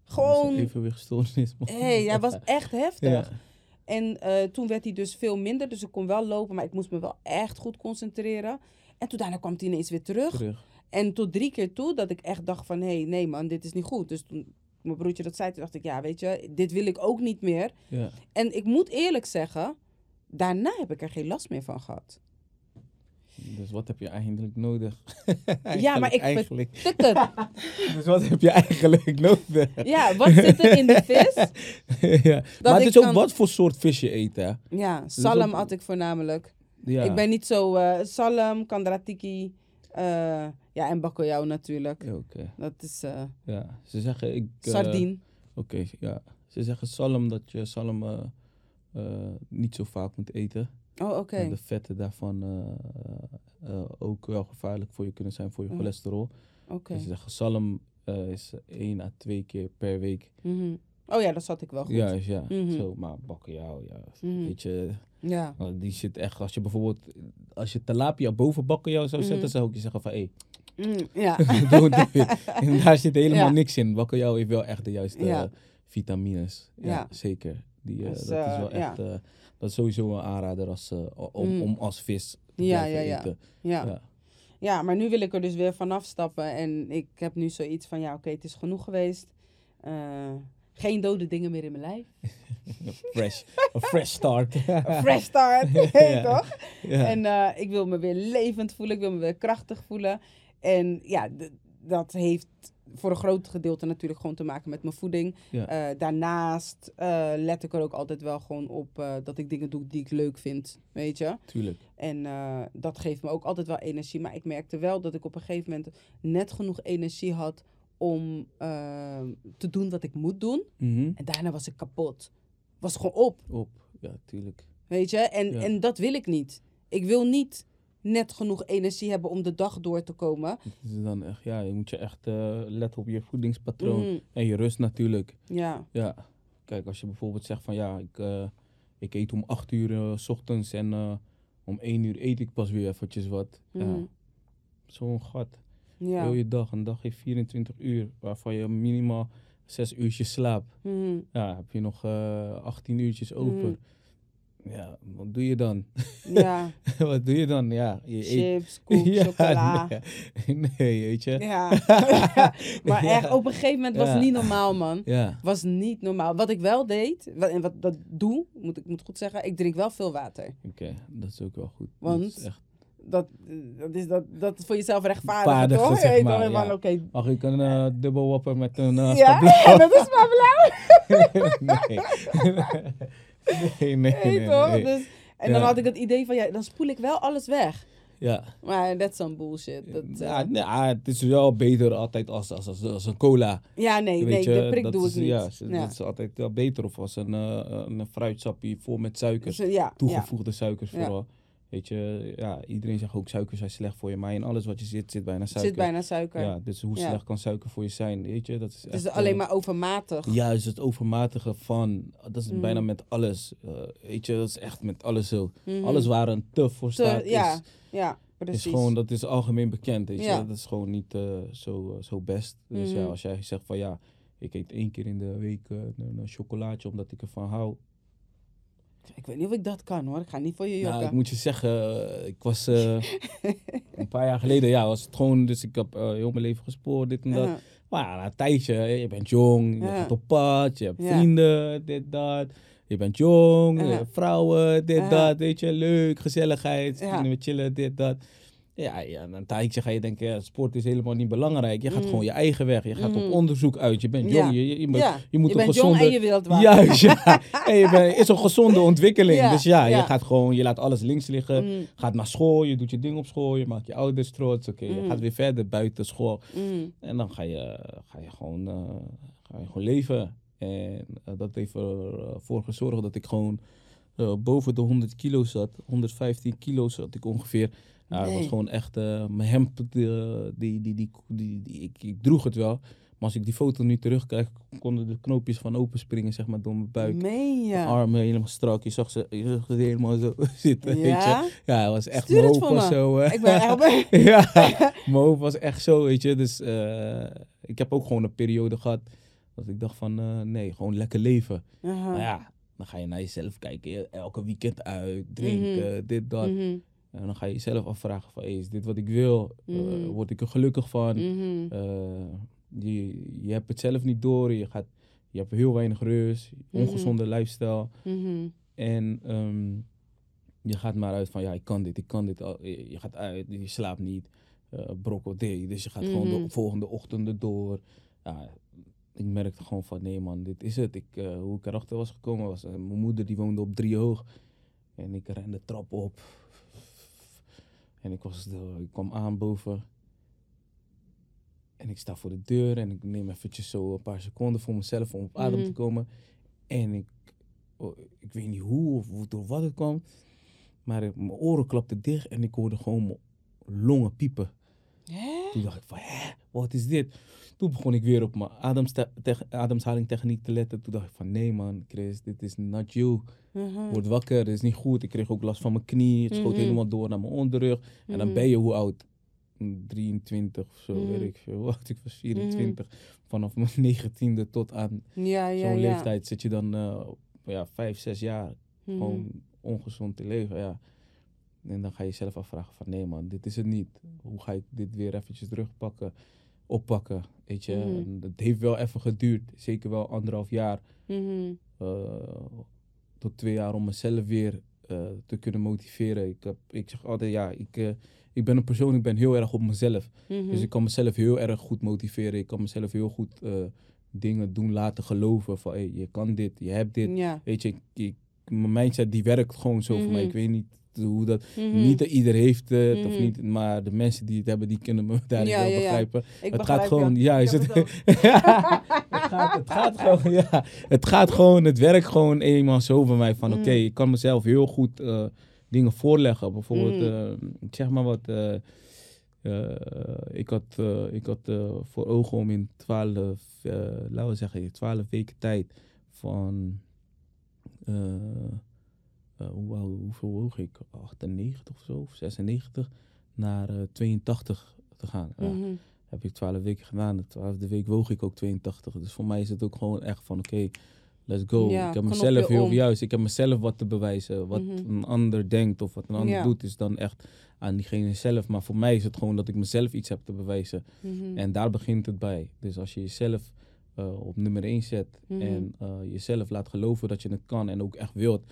Gewoon. Evenwichtstoornis. Hé, hij was echt heftig. Ja. En eh, toen werd hij dus veel minder. Dus ik kon wel lopen, maar ik moest me wel echt goed concentreren. En toen daarna kwam hij ineens weer terug. Terug. En tot drie keer toe dat ik echt dacht van... hé, hey, nee man, dit is niet goed. Dus toen mijn broertje dat zei, toen dacht ik... ja, weet je, dit wil ik ook niet meer. Ja. En ik moet eerlijk zeggen... daarna heb ik er geen last meer van gehad. Dus wat heb je eigenlijk nodig? Ja, maar ik eigenlijk. Het. Dus wat heb je eigenlijk nodig? Ja, wat zit er in de vis? ja. Maar het is ook kan- wat voor soort vis je eet, hè? Ja, salm ook- at ik voornamelijk. Ja. Ik ben niet zo... eh salm, kandratiki... eh, ja, en bakkeljauw natuurlijk. Ja, Oké. Dat is eh Ja, ze zeggen ik. sardine. Oké, ja. Ze zeggen salm dat je eh, niet zo vaak moet eten. Oh, oké. En de vetten daarvan eh, ook wel gevaarlijk voor je kunnen zijn voor je Mm. cholesterol. Oké. Dus ze zeggen salm eh, is één à twee keer per week. Mhm. Oh ja, dat zat ik wel goed. Ja, is ja. Mhm. Zo, maar ja. Mhm. Weet je, Ja. die zit echt, als je bijvoorbeeld, als je tilapia boven bakkeljauw zou zetten, Mhm. zou ik je zeggen van, hé, Mm, ja. En daar zit helemaal Ja. niks in. Bakkeljauw heeft wel echt de juiste Ja. vitamines. Ja, zeker. Die, Dus, dat is wel echt, dat is sowieso een aanrader als, eh, om, Mm. om als vis te Ja, ja, ja. eten. Ja. Ja. ja, maar nu wil ik er dus weer vanaf stappen. En ik heb nu zoiets van, ja, oké, het is genoeg geweest. Eh, geen dode dingen meer in mijn lijf. Fresh, een fresh start. Een fresh start, Ja. toch? ja. En eh, ik wil me weer levend voelen. Ik wil me weer krachtig voelen. En ja, dat heeft voor een groot gedeelte natuurlijk gewoon te maken met mijn voeding. Ja. Eh, daarnaast eh, let ik er ook altijd wel gewoon op eh, dat ik dingen doe die ik leuk vind, weet je. Tuurlijk. En dat geeft me ook altijd wel energie. Maar ik merkte wel dat ik op een gegeven moment net genoeg energie had om eh, te doen wat ik moet doen. Mhm. En daarna was ik kapot. Was gewoon op, Op, ja, tuurlijk. weet je. En, Ja. en dat wil ik niet. Ik wil niet net genoeg energie hebben om de dag door te komen. Het is dan echt, ja, je moet je echt eh, letten op je voedingspatroon. Mhm, En je rust natuurlijk. ja, Ja, kijk, als je bijvoorbeeld zegt van ja, ik, eh, ik eet om 8 uur eh, s ochtends en om 1 uur eet ik pas weer eventjes wat. Ja, mhm, zo'n gat. ja. Heel je dag, een dag heeft 24 uur, waarvan je minimaal 6 uurtjes slaapt. mhm, Ja, heb je nog eh 18 uurtjes over. Ja, wat doe je dan? ja. wat doe je dan? Ja, je eet... Chips, koek, chocola. Nee, nee, weet je. Ja. maar echt, op een gegeven moment was het niet normaal, man. Ja, Was niet normaal. Wat ik wel deed, wat, en wat dat doe, moet ik moet goed zeggen, ik drink wel veel water. oké, dat is ook wel goed. Want- Dat is echt Dat, dat is dat, dat is voor jezelf rechtvaardigen, Vaardigen, toch? zeg maar, Mag ik een eh dubbel wapper met een uh, ja, dat is maar blauw. nee. nee, nee, nee, toch? nee. Dus, en dan Ja. had ik het idee van, ja, dan spoel ik wel alles weg. Ja, Maar dat is some bullshit. Dat, eh, ja, nee, ah, het is wel beter altijd als, als, als, als een cola. ja, nee, Weet nee, je, de prik dat doe is, ik niet. Ja, Ja, dat is altijd wel beter. Of als een, eh, een fruitsappie vol met suikers. Dus, ja, ja, Toegevoegde suikers Ja. vooral. Weet je, ja, iedereen zegt ook suiker is slecht voor je. Maar in alles wat je zit, zit bijna Er suiker. zit bijna suiker. Ja, dus hoe Ja. slecht kan suiker voor je zijn? Weet je, dat is het is echt, alleen eh, maar overmatig. Juist het overmatige van, dat is Mm. bijna met alles. eh, weet je, dat is echt met alles zo. Mhm. Alles waar een te voor Te- staat ja, is, ja, is precies. gewoon, dat is algemeen bekend. Weet je? Ja. Dat is gewoon niet eh, zo, zo best. Dus ja, Mhm. als jij zegt van ja, ik eet één keer in de week een, een chocolaatje omdat ik ervan hou. Ik weet niet of ik dat kan hoor. Ik ga niet voor je Nou, jokken. ik moet je zeggen, eh, ik was eh, een paar jaar geleden, ja, was het gewoon, dus ik heb eh, heel mijn leven gespoord, dit en dat. Ja. Maar ja, na een tijdje, je bent jong, je Ja. gaat op pad, je hebt vrienden, dit, dat. Je bent jong, je hebt vrouwen, dit, dat, weet je, leuk, gezelligheid, met chillen, dit, dat. Ja, ja, na een tijdje ga je denken, ja, sport is helemaal niet belangrijk. Je gaat Mm. gewoon je eigen weg, je gaat op onderzoek uit, je bent Ja. jong, je, je, je, moet- ja. je moet je een bent gezonde... jong en je wilt wat. Juist, ja. en je bent, is een gezonde ontwikkeling. Dus ja, je gaat gewoon, je laat alles links liggen. Mm, Gaat naar school, je doet je ding op school, je maakt je ouders trots. Oké, je gaat weer verder buiten school. mm, En dan ga je, ga je, gewoon, eh, ga je gewoon leven. En eh, dat heeft ervoor gezorgd dat ik gewoon eh, boven de 100 kilo zat. 115 kilo zat ik ongeveer. Ja, dat was gewoon echt eh, mijn hemd. Die, die, die, die, die, die- ik, ik droeg het wel. Maar als ik die foto nu terugkijk, konden de knoopjes van open springen zeg maar, door mijn buik. Meen je? Mijn armen helemaal strak. Je zag ze, je zag ze helemaal zo zitten. Weet je? Ja? Ja, het was echt Stuur mijn het hoofd was zo. eh, Ik ben echt bij. ja, mijn hoofd was echt zo, weet je. Dus eh, ik heb ook gewoon een periode gehad dat ik dacht van, eh, nee, gewoon lekker leven. Maar ja, dan ga je naar jezelf kijken, elke weekend uit, drinken, dit, dat. Mhm, En dan ga je jezelf afvragen van, hey, is dit wat ik wil? Eh, Mhm. word ik er gelukkig van? mhm, Eh, je, je hebt het zelf niet door, je, gaat, je hebt heel weinig rust, Mhm. ongezonde lifestyle. mhm. En ehm, je gaat maar uit van, ja, ik kan dit, ik kan dit. Al- Je gaat uit, je slaapt niet, uh, brokkel day. Dus je gaat gewoon de volgende ochtenden door. Ja, ik merkte gewoon van, nee man, dit is het. Ik, eh, hoe ik erachter was gekomen was, eh, mijn moeder die woonde op drie hoog. En ik rende de trap op. En ik, was de, ik kwam aan boven. En ik sta voor de deur en ik neem eventjes zo een paar seconden voor mezelf om op adem Mhm. te komen. En ik, oh, ik weet niet hoe of door wat het kwam. Maar ik- mijn oren klapten dicht en ik hoorde gewoon mijn longen piepen. Hè? Toen dacht ik van, hè, wat is dit? Toen begon ik weer op mijn ademhalingtechniek te letten. Toen dacht ik van, nee man, Chris, dit is not you. Mhm. Word wakker, dit is niet goed. Ik kreeg ook last van mijn knie. Het schoot Mhm. helemaal door naar mijn onderrug. En dan Mhm. ben je hoe oud? 23 of zo, Mhm. weet ik veel. Wat, ik was 24. Vanaf mijn 19e tot aan Ja, ja, zo'n ja. leeftijd zit je dan eh, ja, 5, 6 jaar Mhm. gewoon ongezond te leven. Ja. En dan ga je jezelf afvragen van nee man, dit is het niet. Hoe ga ik dit weer eventjes terugpakken, oppakken, weet je. Mhm. Het heeft wel even geduurd, zeker wel anderhalf jaar Mhm. eh, tot twee jaar om mezelf weer eh, te kunnen motiveren. Ik, heb, ik zeg altijd ja, ik, eh, ik ben een persoon, ik ben heel erg op mezelf. Mhm. Dus ik kan mezelf heel erg goed motiveren. Ik kan mezelf heel goed dingen doen, laten geloven van hey, je kan dit, je hebt dit. Ja. Weet je, ik, ik- mijn mindset die werkt gewoon zo voor mij. Ik weet niet hoe dat. Mhm. Niet dat ieder heeft het, of Mhm. niet, maar de mensen die het hebben, die kunnen me daarin Ja, wel ja, begrijpen. Het begrijp gaat gewoon, ja, is het, het gaat, het gaat gewoon, ja, het gaat gewoon, het werkt gewoon eenmaal zo bij mij van, Mhm. oké, ik kan mezelf heel goed eh, dingen voorleggen. Bijvoorbeeld, eh, zeg maar wat, eh, ik had, ik had voor ogen om in twaalf, eh, laten we zeggen, twaalf weken tijd van, eh, eh, hoe, hoe- hoeveel woog ik? 98 of zo, of 96, naar eh, 82 te gaan. Ja, Mhm. heb ik 12 weken gedaan. De twaalfde week woog ik ook 82. Dus voor mij is het ook gewoon echt van, oké, let's go. Ja, ik heb mezelf heel om. juist, ik heb mezelf wat te bewijzen. Wat Mhm. een ander denkt of wat een ander Ja. doet, is dan echt aan diegene zelf. Maar voor mij is het gewoon dat ik mezelf iets heb te bewijzen. Mhm. En daar begint het bij. Dus als je jezelf eh, op nummer 1 zet en jezelf laat geloven dat je het kan en ook echt wilt,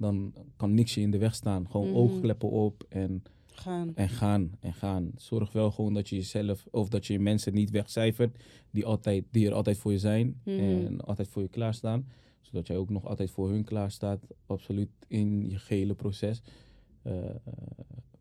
dan kan niks je in de weg staan. Gewoon Mhm. oogkleppen op en, Gaan. en gaan en gaan. Zorg wel gewoon dat je jezelf of dat je mensen niet wegcijfert die, altijd, die er altijd voor je zijn Mhm. en altijd voor je klaarstaan. Zodat jij ook nog altijd voor hun klaarstaat, absoluut in je gehele proces. Eh,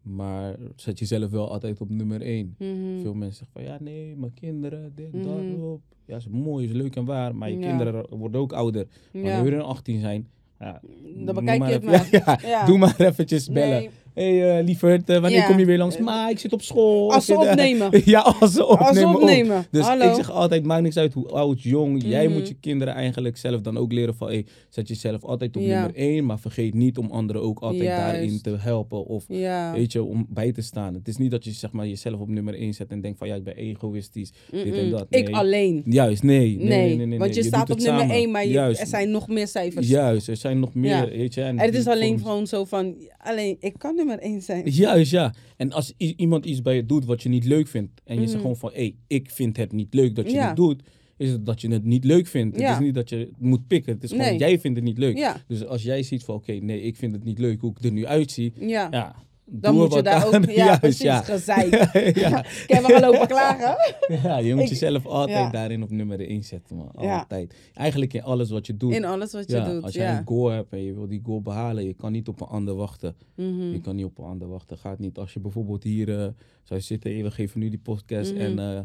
maar zet jezelf wel altijd op nummer 1. Mhm. Veel mensen zeggen van ja, nee, mijn kinderen, dit, dat, op. Ja, is mooi, is leuk en waar, maar je Ja. kinderen worden ook ouder. Ja. Wanneer hun 18 zijn, ja, Dan bekijk je het maar. Ja, Ja. doe maar eventjes bellen. Nee, hey, uh, lieverd, uh, wanneer Ja. kom je weer langs? Maar ik zit op school. Als ze Ik zit, eh, opnemen. ja, als ze opnemen. Als ze opnemen. Dus Hallo. ik zeg altijd, maakt niks uit hoe oud, jong. Jij Mhm. moet je kinderen eigenlijk zelf dan ook leren van... Hey, zet jezelf altijd op Ja. nummer één. Maar vergeet niet om anderen ook altijd Juist. daarin te helpen. Of Ja. weet je, om bij te staan. Het is niet dat je zeg maar, jezelf op nummer één zet en denkt van... Ja, ik ben egoïstisch. dit en dat. Ik Nee. alleen. Juist, nee. Nee, Nee, nee, want je, staat op nummer samen. 1, maar je- Juist. er zijn nog meer cijfers. Juist, er zijn nog meer, weet je. En het is alleen gewoon zo van, alleen ik kan nummer 1 zijn. Juist, ja. En als iemand iets bij je doet wat je niet leuk vindt... en je zegt gewoon van... hé, hey, ik vind het niet leuk dat je Ja. dit doet... is het dat je het niet leuk vindt. Ja. Het is niet dat je het moet pikken. Het is gewoon, Nee. jij vindt het niet leuk. Ja, Dus als jij ziet van... oké, nee, ik vind het niet leuk hoe ik er nu uitzie... ja. Dan moet je daar aan. ook, ja, Juist, precies, ja. gezeik. ja. Ik heb wel lopen klagen. ja, je moet Ik- jezelf altijd ja. daarin op nummer 1 zetten, man. Ja. Altijd. Eigenlijk in alles wat je doet. In alles wat je ja, doet, als jij een goal hebt en je wil die goal behalen, je kan niet op een ander wachten. Mhm. Je kan niet op een ander wachten. Gaat niet. Als je bijvoorbeeld hier eh, zou zitten, hey, we geven nu die podcast Mhm. en eh,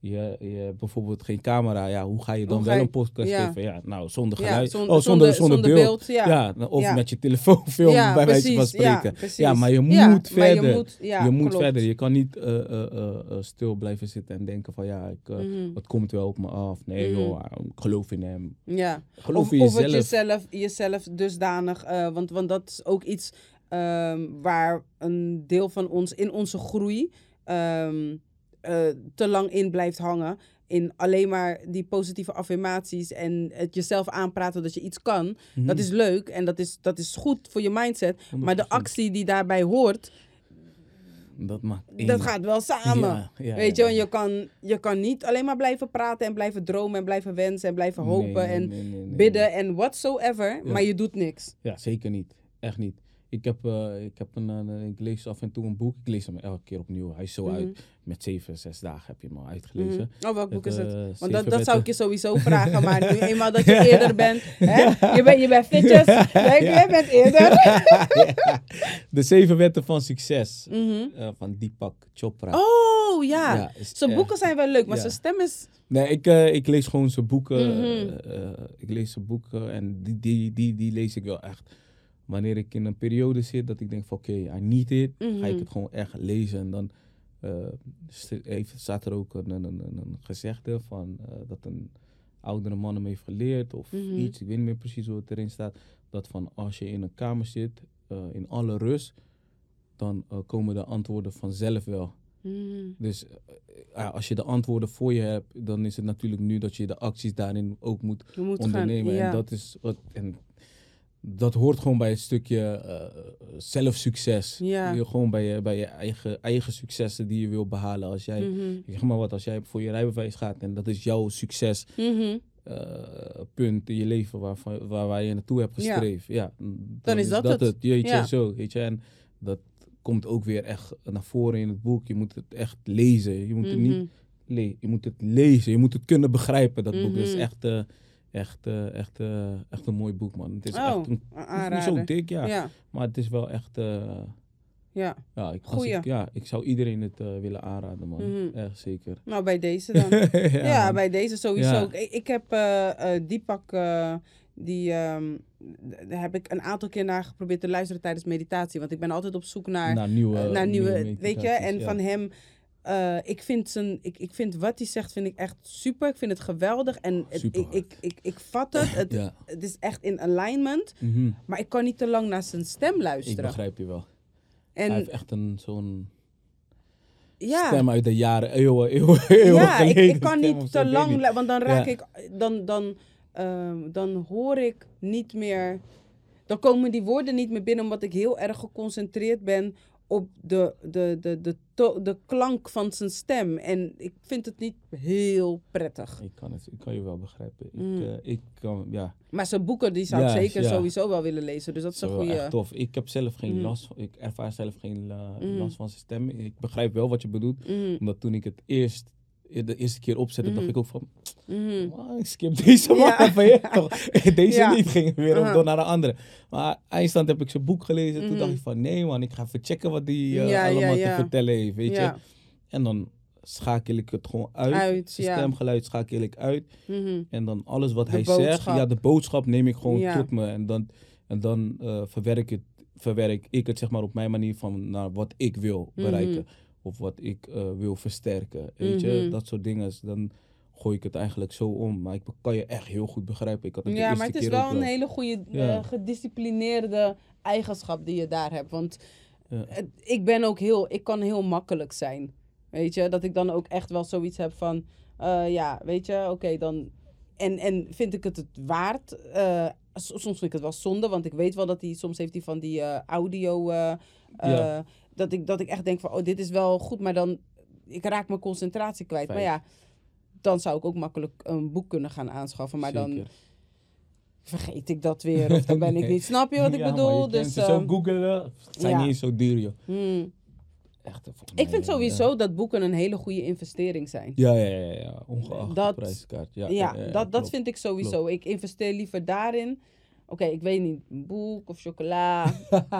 je, je hebt bijvoorbeeld geen camera. Ja, hoe ga je dan wel een podcast ja. geven? Ja, nou, zonder Ja, geluid. zon- oh, zonder, zonder, beeld. ja. Ja, of met je telefoon filmen, bij wijze van precies, spreken. Ja, precies. Ja, maar je moet verder. Je moet, je verder. Je kan niet eh, eh, eh, stil blijven zitten en denken van ja, ik, Mhm. het komt wel op me af. Nee Mhm. joh, ik geloof in hem. Ja. Geloof of, in of het jezelf. jezelf, jezelf dusdanig, want, want dat is ook iets ehm, waar een deel van ons in onze groei ehm, eh, te lang in blijft hangen. In alleen maar die positieve affirmaties en het jezelf aanpraten dat je iets kan. Mhm. Dat is leuk en dat is, dat is goed voor je mindset. Maar de 100%. actie die daarbij hoort, dat maakt dat gaat wel samen. Ja, ja, Weet ja. je, je kan, je kan niet alleen maar blijven praten en blijven dromen en blijven wensen en blijven hopen nee, en nee, nee, nee, bidden en whatsoever, maar je doet niks. Ja, zeker niet. Echt niet. Ik heb, eh, ik heb een, ik lees af en toe een boek. Ik lees hem elke keer opnieuw. Hij is zo Mhm. uit. Met zeven, zes dagen heb je hem al uitgelezen. Mhm. Oh, welk boek is het? eh, Want Zeven dat, dat zou ik je sowieso vragen, maar nu eenmaal dat je eerder bent, hè? Je, bent je bent fitjes, je bent eerder. De zeven wetten van succes. Mhm. eh, van Deepak Chopra. Oh, ja. Ja, Zijn boeken zijn wel leuk, maar zijn stem is... Nee, ik, ik lees gewoon zijn boeken. Mhm. ik lees zijn boeken en die, die, die, die lees ik wel echt. Wanneer ik in een periode zit dat ik denk van oké, I need it, ga ik Mhm. het gewoon echt lezen. En dan heeft, staat er ook een, een, een, een gezegde van eh, dat een oudere man hem heeft geleerd of Mhm. iets. Ik weet niet meer precies hoe het erin staat. Dat van als je in een kamer zit, eh, in alle rust, dan komen de antwoorden vanzelf wel. Mhm. Dus als je de antwoorden voor je hebt, dan is het natuurlijk nu dat je de acties daarin ook moet ondernemen. gaan, ja. En dat is wat. En dat hoort gewoon bij het stukje eh, zelfsucces. Ja. Je, gewoon bij je, bij je eigen, eigen successen die je wil behalen. Als jij, ik zeg maar wat, als jij voor je rijbewijs gaat en dat is jouw succes. Mhm. eh, punt in je leven waarvan, waar, waar je naartoe hebt Ja. gestreefd. Ja. dan, is dat het. Weet je, Ja. zo. Weet je, en dat komt ook weer echt naar voren in het boek. Je moet het echt lezen. Je moet het niet Mhm. le je moet het lezen, je moet het kunnen begrijpen, dat boek. Dat is Mhm. echt, eh, echt, eh, echt, eh, echt een mooi boek, man. Het is Oh, echt een, het is zo dik, ja, Ja, maar het is wel echt, eh, ja. ja, ik, ik, ja, ik zou iedereen het willen aanraden, man. Mhm. Echt zeker. Nou, bij deze dan. Ja, bij deze sowieso. Ja. Ik, ik heb die ehm, d- daar heb ik een aantal keer naar geprobeerd te luisteren tijdens meditatie. Want ik ben altijd op zoek naar, naar nieuwe, naar nieuwe, weet je. En van hem, eh, ik, vind zijn, ik, ik vind wat hij zegt, vind ik echt super. Ik vind het geweldig. En het, ik, ik, ik, ik vat het. Het, Ja. het is echt in alignment. Mhm. Maar ik kan niet te lang naar zijn stem Ik luisteren. begrijp je wel. Hij heeft echt een zo'n ja. stem uit de jaren, eeuwen, eeuwen, eeuwen ja, ik, geleden. ik kan niet te ik lang, niet. want dan raak Ja. ik, dan, dan, ehm, dan hoor ik niet meer, dan komen die woorden niet meer binnen, omdat ik heel erg geconcentreerd ben op de, de, de, de, to- de klank van zijn stem. En ik vind het niet heel prettig. Ik kan, het, ik kan je wel begrijpen. Mm. Ik, eh, ik kan, ja, Maar zijn boeken, die zou ik zeker ja. sowieso wel willen lezen. Dus dat is een goede... tof. Ik heb zelf geen Mhm. last, ik ervaar zelf geen eh, Mhm. last van zijn stem. Ik begrijp wel wat je bedoelt, omdat toen ik het eerst, de eerste keer opzette, dacht Mhm. ik ook van, mhm. "Man, ik skip deze man Ja. even, je toch? Deze Ja. niet, ging weer Aha. door naar de andere. Maar eindstand heb ik zijn boek gelezen, toen Mhm. dacht ik van, nee man, ik ga even checken wat die eh, Ja, allemaal te vertellen heeft, weet je. En dan schakel ik het gewoon uit, Uit, stemgeluid schakel ik uit. mhm. En dan alles wat De hij zegt, ja, de boodschap neem ik gewoon tot me. En dan, en dan eh, verwerk, ik het, verwerk ik het zeg maar op mijn manier van naar wat ik wil Mhm. bereiken. Of wat ik eh, wil versterken. Weet je, Mhm. dat soort dingen. Dan gooi ik het eigenlijk zo om. Maar ik kan je echt heel goed begrijpen. Ik had het Ja, maar het is wel een hele goede, Ja. eh, gedisciplineerde eigenschap die je daar hebt. Want Ja. het- ik ben ook heel, ik kan heel makkelijk zijn. Weet je, dat ik dan ook echt wel zoiets heb van, eh, ja, weet je, oké, dan. En, en vind ik het het waard? Soms vind ik het wel zonde, want ik weet wel dat hij, soms heeft hij van die audio, Ja. Dat, ik, dat ik echt denk van, oh, dit is wel goed, maar dan, ik raak mijn concentratie kwijt. Maar ja, dan zou ik ook makkelijk een boek kunnen gaan aanschaffen, maar dan vergeet ik dat weer, of dan ben ik niet. Snap je wat ik Ja, maar bedoel? je dus, zo ehm, googelen. Zijn ja. niet eens zo duur, joh. hmm. Echt, Ik vind sowieso dat boeken een hele goede investering zijn. Ja, ja, ja, ja. Ongeacht Dat- de prijskaart. Ja, dat, dat klopt. vind ik sowieso. Ik investeer liever daarin. Oké, ik weet niet, een boek of chocola.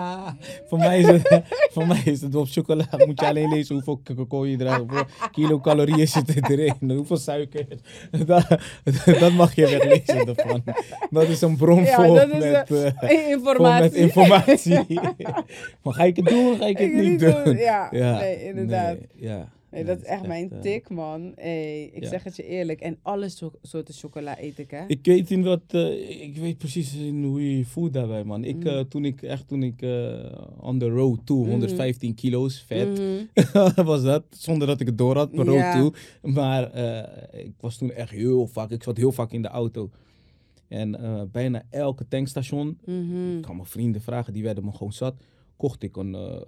voor, mij is het, voor mij is het op chocola. Moet je alleen lezen hoeveel koolhydraten, hoeveel kilocalorieën zitten erin, hoeveel suiker. Dat, dat mag je weglezen ervan. Dat is een bron Ja, vol met, eh, eh, vol Informatie. met informatie. maar ga ik het doen, ga ik het Ik niet doen? ja. Nee, inderdaad. Nee, ja. Nee, Nee, dat is echt mijn eh, tik, man. Hey, ik ja. zeg het je eerlijk. En alle so- soorten chocola eet ik, hè? Ik weet in wat, eh, ik weet precies in hoe je voelt daarbij, man. Ik, Mhm. eh, toen ik echt, toen ik on the road toe, 115 kilo's vet, Mhm. was dat. Zonder dat ik het door had, maar Ja. road toe. Maar ik was toen echt heel vaak, ik zat heel vaak in de auto. En bijna elke tankstation, Mhm. ik kan mijn vrienden vragen, die werden me gewoon zat. Kocht ik een, eh,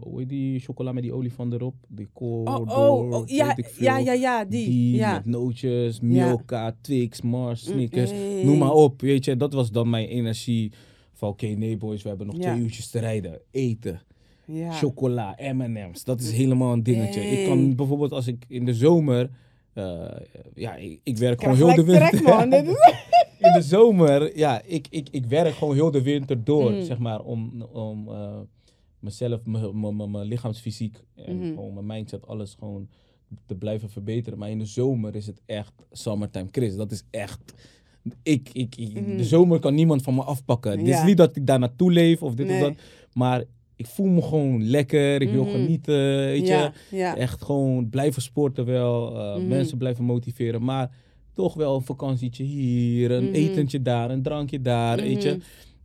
hoe heet die chocola met die olifant erop? Die Oh, Cordor, oh, oh, ja, weet ik veel. ja, ja, ja, die. Die ja. met nootjes, Milka, Twix, Mars, Snickers, Mm, noem maar op. Weet je, dat was dan mijn energie van oké, nee boys, we hebben nog Ja. twee uurtjes te rijden. Eten, ja. chocola, M&M's, dat is helemaal een dingetje. Ik kan bijvoorbeeld als ik in de zomer, eh, ja, ik, ik werk Ik gewoon heel de winter. trek, man. In de zomer, ja, ik, ik, ik werk gewoon heel de winter door, Mm. zeg maar, om, om mezelf, mijn- lichaamsfysiek en Mhm. gewoon mijn mindset, alles gewoon te blijven verbeteren. Maar in de zomer is het echt summertime Chris. Dat is echt... Ik, ik, ik- Mhm. De zomer kan niemand van me afpakken. Het Ja. is niet dat ik daar naartoe leef of dit Nee. of dat. Maar ik voel me gewoon lekker. Ik wil Mhm. genieten, weet je. ja, ja. Echt gewoon blijven sporten wel. eh. Mensen blijven motiveren. Maar toch wel een vakantietje hier. Een etentje daar. Een drankje daar. Weet je.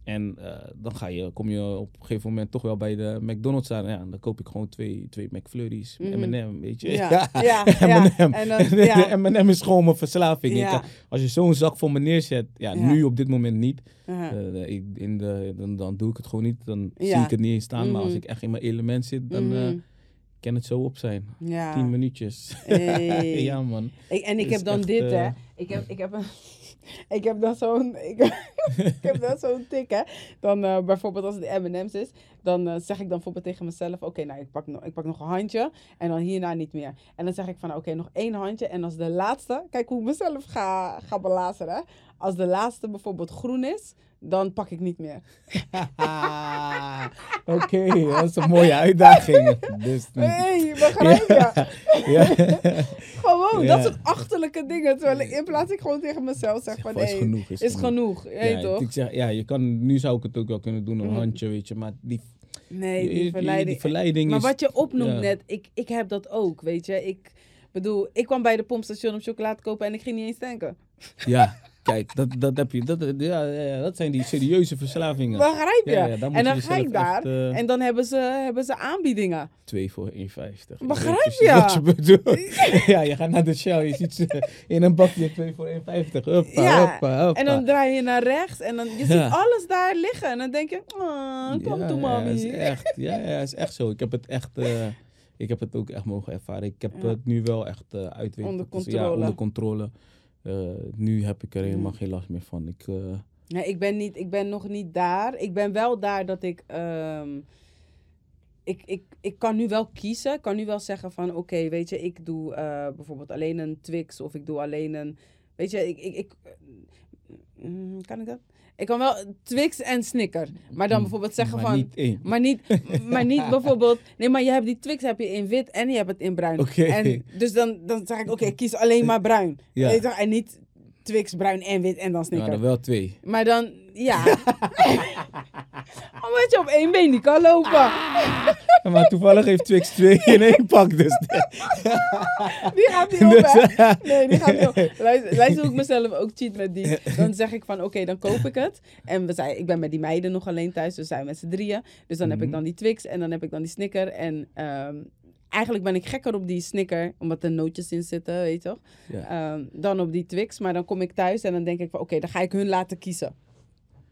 En eh, dan ga je, kom je op een gegeven moment toch wel bij de McDonald's aan. Ja, dan koop ik gewoon twee, twee McFlurries. Mhm. M&M, weet je. Ja, ja. M&M. En ja. M&M is gewoon mijn verslaving. Ik kan- als je zo'n zak voor me neerzet. Ja, nu op dit moment niet. Eh, ik, in de, dan, dan doe ik het gewoon niet. Dan zie ik het niet eens staan. Maar als Mhm. ik echt in mijn element zit, dan eh, Mhm. kan het zo op zijn. ja. Tien minuutjes. Hey. ja, man. Ik, en ik Dus heb dan echt, dit, eh, hè. Ik heb, ik heb, een, ik heb dan zo'n... Ik, ik heb tik, hè. Dan eh, bijvoorbeeld als het M&M's is, dan eh, zeg ik dan bijvoorbeeld tegen mezelf... Oké, nou, ik pak, ik pak nog een handje en dan hierna niet meer. En dan zeg ik van, oké, nog één handje. En als de laatste... Kijk hoe ik mezelf ga, ga belazeren. Als de laatste bijvoorbeeld groen is, dan pak ik niet meer. Oké, dat is een mooie uitdaging. Dus, hey, begrijp je? ja. Gewoon, Ja. dat soort achterlijke dingen. Terwijl ik in plaats ik gewoon tegen mezelf zeg van, Van, is nee, genoeg. Is, is genoeg. Ja, toch? ik zeg, ja, je kan, nu zou ik het ook wel kunnen doen, een Mhm. handje, weet je. Maar die, Nee, die, verleiding. die verleiding maar is... wat je opnoemt net, ik, ik heb dat ook, weet je. Ik bedoel, ik kwam bij de pompstation om chocolade te kopen en ik ging niet eens tanken. Ja, kijk, dat, dat heb je. Dat, ja, ja, ja, dat zijn die serieuze verslavingen. Begrijp je? Ja, ja, dan en je dan ga jezelf ik daar echt, eh, en dan hebben ze, hebben ze aanbiedingen. Twee voor 1,50. Ik weet Begrijp je? Wat je bedoelt. ja, je gaat naar de Shell, je ziet ze in een bakje 2 voor 1,50. Hoppa, Ja, hoppa, hoppa. En dan draai je naar rechts en dan, je Ja. ziet alles daar liggen. En dan denk je, oh, kom ja, toe Ja, mami. is echt, ja, ja, is echt zo. Ik heb het echt, eh, ik heb het ook echt mogen ervaren. Ik heb Ja. het nu wel echt uh, uit Onder Ja, controle. onder controle. Eh, nu heb ik er helemaal Mm. geen last meer van. Ik, eh, Nee, ik ben, niet, ik ben nog niet daar. Ik ben wel daar dat ik. ehm, ik, ik, ik kan nu wel kiezen. Ik kan nu wel zeggen van oké, weet je, ik doe eh, bijvoorbeeld alleen een Twix of ik doe alleen een. Weet je, ik. ik, ik mm, kan ik dat? Ik kan wel Twix en Snicker. Maar dan mm, bijvoorbeeld zeggen maar van. niet één. Maar niet, maar niet bijvoorbeeld. Nee, maar je hebt die Twix heb je in wit en je hebt het in bruin. En dus dan, dan zeg ik, oké, ik kies alleen maar bruin. Ja. En niet Twix, bruin en wit en dan Ja, Snickers. dan wel twee. Maar dan, ja. Omdat je op één been niet kan lopen. Ja, maar toevallig heeft Twix twee in één pak, dus... Die gaat niet op, Dus, hè? Nee, die gaat niet op. Luister, luister hoe ik mezelf ook cheat met die. Dan zeg ik van, oké, dan koop ik het. En we zijn, ik ben met die meiden nog alleen thuis, dus we zijn met z'n drieën. Dus dan heb ik Mhm. dan die Twix en dan heb ik dan die Snicker. En ehm, eigenlijk ben ik gekker op die Snicker, omdat er nootjes in zitten, weet je toch? Ja. Ehm, dan op die Twix. Maar dan kom ik thuis en dan denk ik van, oké, dan ga ik hun laten kiezen.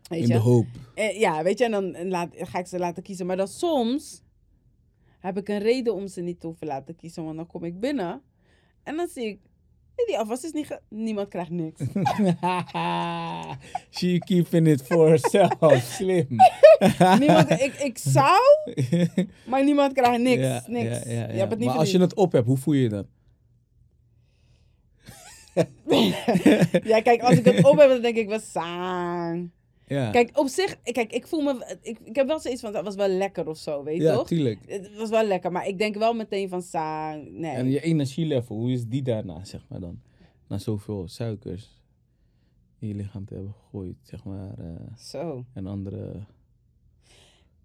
Weet In je? de hoop. Eh, ja, weet je, en dan laat, ga ik ze laten kiezen. Maar dan soms heb ik een reden om ze niet te hoeven laten kiezen. Want dan kom ik binnen en dan zie ik, die afwas is niet, niemand krijgt niks. She keeping it for herself. Slim. niemand, ik, ik zou, maar niemand krijgt niks. Ja, niks. ja, ja, Je hebt het niet maar als je het op hebt, hoe voel je je dan? Ja, kijk, als ik het op heb, dan denk ik wel saang. Ja, Kijk, op zich, kijk, ik voel me, ik, ik heb wel zoiets van, dat was wel lekker of zo, weet je ja toch? tuurlijk. Het was wel lekker, maar ik denk wel meteen van saang, nee. En je energielevel, hoe is die daarna, zeg maar dan? Na zoveel suikers in je lichaam te hebben gegooid, zeg maar. eh, Zo. en andere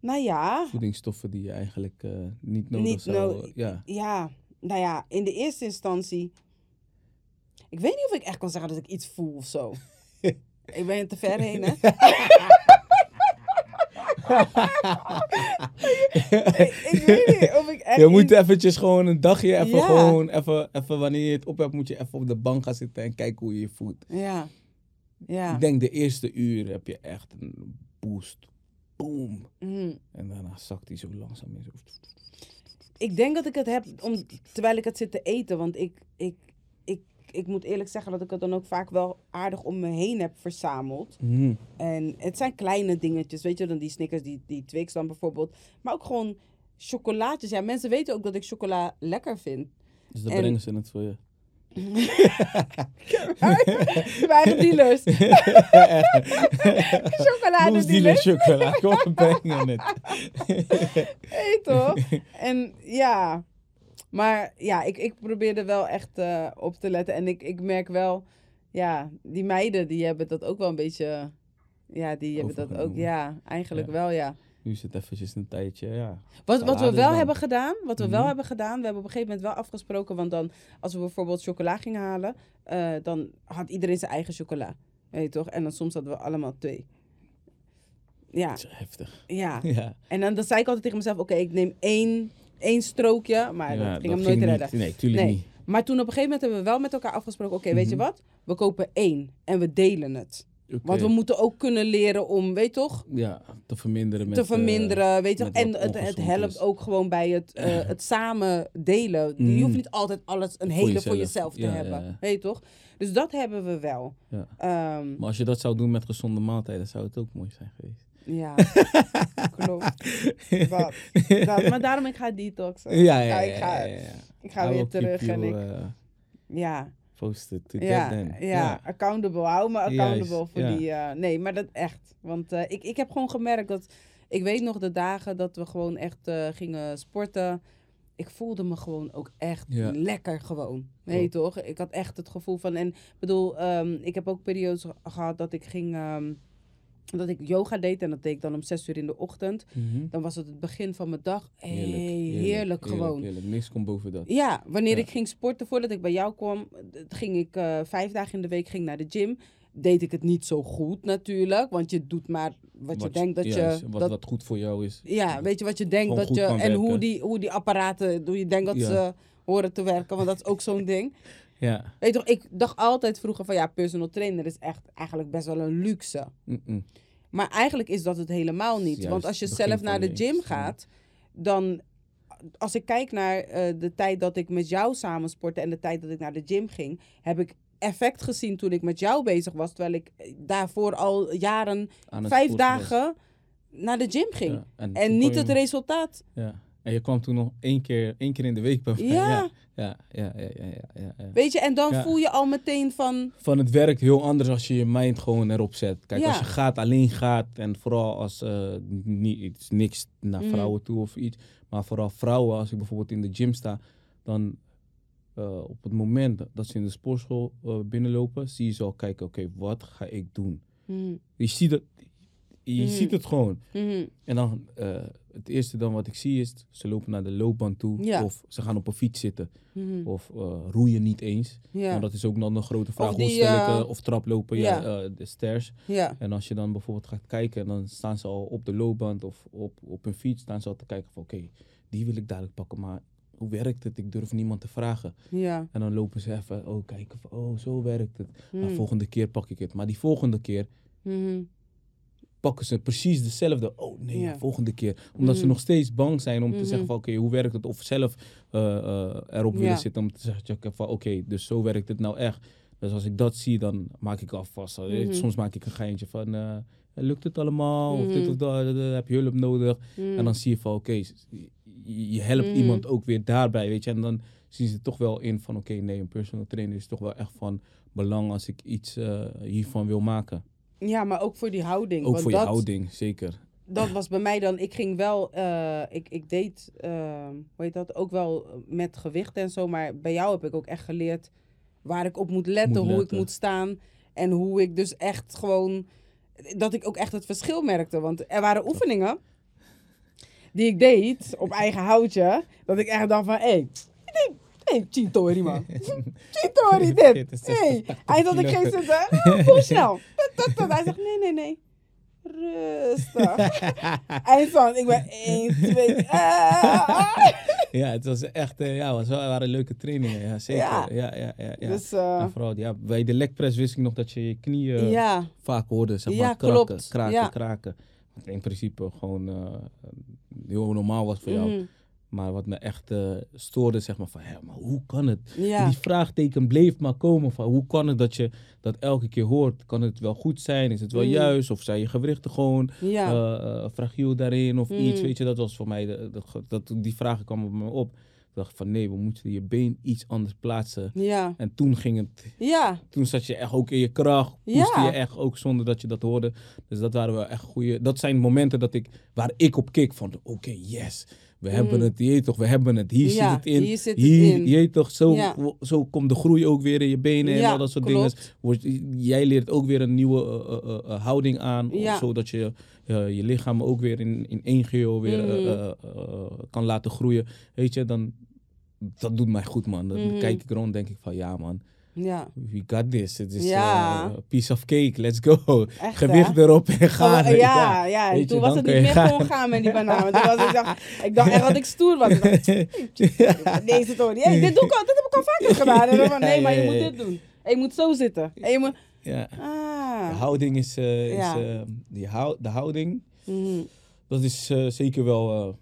Nou ja, voedingsstoffen die je eigenlijk eh, niet nodig Niet zou... no- ja. Ja, nou ja, in de eerste instantie. Ik weet niet of ik echt kan zeggen dat ik iets voel of zo. ik ben er te ver heen, hè? ik, ik weet niet of ik echt. Je moet eventjes gewoon een dagje, even Ja. gewoon, even, even wanneer je het op hebt, moet je even op de bank gaan zitten en kijken hoe je je voelt. Ja. Ja. Ik denk de eerste uur heb je echt een boost. Boom. Mhm. En daarna zakt hij zo langzaam in. Zo. Ik denk dat ik het heb om, terwijl ik het zit te eten. Want ik, ik, ik, moet eerlijk zeggen dat ik het dan ook vaak wel aardig om me heen heb verzameld. Mhm. En het zijn kleine dingetjes, weet je, dan die Snickers, die, die Twix dan bijvoorbeeld. Maar ook gewoon chocolaatjes. Ja, mensen weten ook dat ik chocola lekker vind. Dus dan En- brengen ze het voor je. Wij dealers. Boos dealer Chocoladedealers. chocola. Kom, brengen het. Hey, toch? En ja, maar ja, ik, ik probeerde wel echt eh, op te letten. En ik, ik merk wel, ja, die meiden die hebben dat ook wel een beetje... Ja, die hebben dat ook, ja, eigenlijk Ja. wel, ja. Nu is het eventjes een tijdje, ja. Wat, wat we wel dan. hebben gedaan, wat we wel Mhm. hebben gedaan, we hebben op een gegeven moment wel afgesproken, want dan, als we bijvoorbeeld chocola gingen halen, eh, dan had iedereen zijn eigen chocola. Weet je toch? En dan soms hadden we allemaal twee. Ja, Dat is heftig. ja. Ja, En dan, dan zei ik altijd tegen mezelf, oké, ik neem één, één strookje, maar dat ging hem nooit redden. Nee, tuurlijk Nee. niet. Maar toen op een gegeven moment hebben we wel met elkaar afgesproken, oké, weet je Mhm. wat? We kopen één en we delen het. Want we moeten ook kunnen leren om, weet je toch? Ja, te verminderen met... te eh, verminderen, weet je. met En het, het helpt is. ook gewoon bij het, eh, het samen delen. Je Mhm. hoeft niet altijd alles een Voor hele voor jezelf. te Ja, ja, hebben. ja. Weet je toch? Dus dat hebben we wel. Ja. Ehm, Maar als je dat zou doen met gezonde maaltijden, zou het ook mooi zijn geweest. Ja, klopt. Dat, dat. Maar daarom ik ga detoxen. Ja, ja, ja. ik ga, ja, ja, ik ga weer terug en you, ik... eh, Ja, posted to ja, get them. ja, accountable. Hou me accountable voor die... eh, nee, maar dat echt. Want eh, ik, ik heb gewoon gemerkt dat... Ik weet nog de dagen dat we gewoon echt eh, gingen sporten. Ik voelde me gewoon ook echt lekker gewoon. Nee, toch? Ik had echt het gevoel van... En ik bedoel, ehm, ik heb ook periodes ge- gehad dat ik ging... ehm, dat ik yoga deed en dat deed ik dan om zes uur in de ochtend. Mhm. Dan was het het begin van mijn dag. Hey, Heerlijk, heerlijk, gewoon. Heerlijk, Niks komt boven dat. Ja, wanneer Ja. ik ging sporten, voordat ik bij jou kwam, ging ik eh, vijf dagen in de week ging naar de gym. Deed ik het niet zo goed natuurlijk, want je doet maar wat, je denkt dat je... Wat, dat, wat goed voor jou is. ja, weet je wat je denkt dat je... En hoe die, hoe die apparaten, hoe je denkt dat Ja. ze horen te werken, want dat is ook zo'n ding. Ja. Weet je toch, ik dacht altijd vroeger van ja, personal trainer is echt eigenlijk best wel een luxe. Maar eigenlijk is dat het helemaal niet. Juist, Want als je zelf naar de gym gaat, dan. Als ik kijk naar eh, de tijd dat ik met jou samen sportte en de tijd dat ik naar de gym ging, heb ik effect gezien toen ik met jou bezig was. Terwijl ik eh, daarvoor al jaren, vijf was. dagen naar de gym ging. Ja, En, En niet het resultaat. Ja. En je kwam toen nog één keer, één keer in de week bij mij. Ja. Ja, ja, ja, ja, ja. Weet je, en dan voel je al meteen van. Van het werkt heel anders als je je mind gewoon erop zet. Kijk, als je gaat, alleen gaat en vooral als eh niet, niks naar Mhm. vrouwen toe of iets, maar vooral vrouwen, als ik bijvoorbeeld in de gym sta, dan eh, op het moment dat ze in de sportschool eh, binnenlopen, zie je ze al kijken, oké, wat ga ik doen? Mhm. Je ziet het, je Mhm. ziet het gewoon. Mhm. En dan, eh, het eerste dan wat ik zie is, ze lopen naar de loopband toe. Ja. Of ze gaan op een fiets zitten. Mhm. Of eh, roeien niet eens. Ja. Want dat is ook nog een grote vraag. Of Hoe die, stel ik, eh, eh, of traplopen, ja, ja. eh, de stairs. ja. En als je dan bijvoorbeeld gaat kijken, dan staan ze al op de loopband of op, op een fiets, staan ze al te kijken van oké, die wil ik dadelijk pakken, maar hoe werkt het? Ik durf niemand te vragen. Ja. En dan lopen ze even, oh kijken oh zo werkt het. Mhm. volgende keer pak ik het. Maar die volgende keer. Pakken ze precies dezelfde. Oh nee, Ja. volgende keer. Omdat ze Mhm. nog steeds bang zijn om te Mhm. zeggen van oké, hoe werkt het? Of zelf eh, eh, erop willen Ja. zitten om te zeggen van oké, dus zo werkt het nou echt. Dus als ik dat zie, dan maak ik alvast. eh, Mhm. Soms maak ik een geintje van lukt het allemaal? Of dit Mhm. of dat, heb je hulp nodig? Mhm. En dan zie je van oké, je, helpt Mhm. iemand ook weer daarbij, weet je. En dan zien ze toch wel in van oké, nee, een personal trainer is toch wel echt van belang als ik iets hiervan wil maken. Ja, maar ook voor die houding. Ook want voor je dat, houding, zeker. Dat was bij mij dan. Ik ging wel. eh, ik, ik deed. eh, hoe heet dat? Ook wel met gewicht en zo. Maar bij jou heb ik ook echt geleerd. waar ik op moet letten. Moet hoe ik moet staan. En hoe ik dus echt gewoon. dat ik ook echt het verschil merkte. Want er waren oefeningen. die ik deed op eigen houtje. dat ik echt dacht van. hé. Hey, hey, Chitori man. Chitori dit. Is Hey. 80 Hij dat ik ging zitten. Oh, snel. Hij zegt nee, nee, nee. Rustig. Eindstand, ik ben 1, 2. Ja, het was echt, eh, ja, het was wel- waren leuke trainingen. Ja, zeker. Ja. Ja, ja, ja. ja, Dus eh, En vooral, ja, bij de legpress wist ik nog dat je je knieën ja, vaak hoorde, zeg maar, Ja, kraken, klopt. kraken, kraken. Wat in principe gewoon eh, heel normaal was voor jou. mhm, Maar wat me echt eh, stoorde, zeg maar, van, hé, maar hoe kan het? ja, Die vraagteken bleef maar komen van, hoe kan het dat je dat elke keer hoort? Kan het wel goed zijn? Is het wel Mm. juist? Of zijn je gewrichten gewoon ja, eh, eh, fragiel daarin of Mm. iets, weet je, dat was voor mij, de, de- dat, die vragen kwamen bij me op. Ik dacht van nee, we moeten je been iets anders plaatsen. ja, En toen ging het, ja, toen zat je echt ook in je kracht, poeste Ja. je echt ook zonder dat je dat hoorde. Dus dat waren wel echt goede, dat zijn momenten dat ik, waar ik op keek van, oké, yes, we hebben het, je toch, we hebben het, hier Mm. Ja, zit het in. hier zit het hier, in. Je toch, zo, Ja. zo komt de groei ook weer in je benen en Ja, al dat soort klopt. dingen. Wordt- Jij leert ook weer een nieuwe eh, eh, eh, houding aan, zodat je je lichaam ook weer in, in één geheel weer eh, kan laten groeien. Weet je, dan, dat doet mij goed, man. Dan Mhm. kijk ik rond denk ik van, ja, man, ja. we got this. Het is Ja. eh, piece of cake, let's go. Echt, Gewicht hè? erop en gaan. Ja, ja, en Weet je, toen was het niet meer gaan. gewoon gaan met die bananen. Toen was ik, dacht, ik dacht echt dat ik stoer was. Dacht, Deze hey, dit, doe ik al, dit heb ik al vaker gedaan. En dan van, nee, maar je moet dit doen. En je moet zo zitten. En je moet... ja. De Ah. houding is, eh, is Ja. eh, die hou- de houding, Mhm. dat is eh, zeker wel eh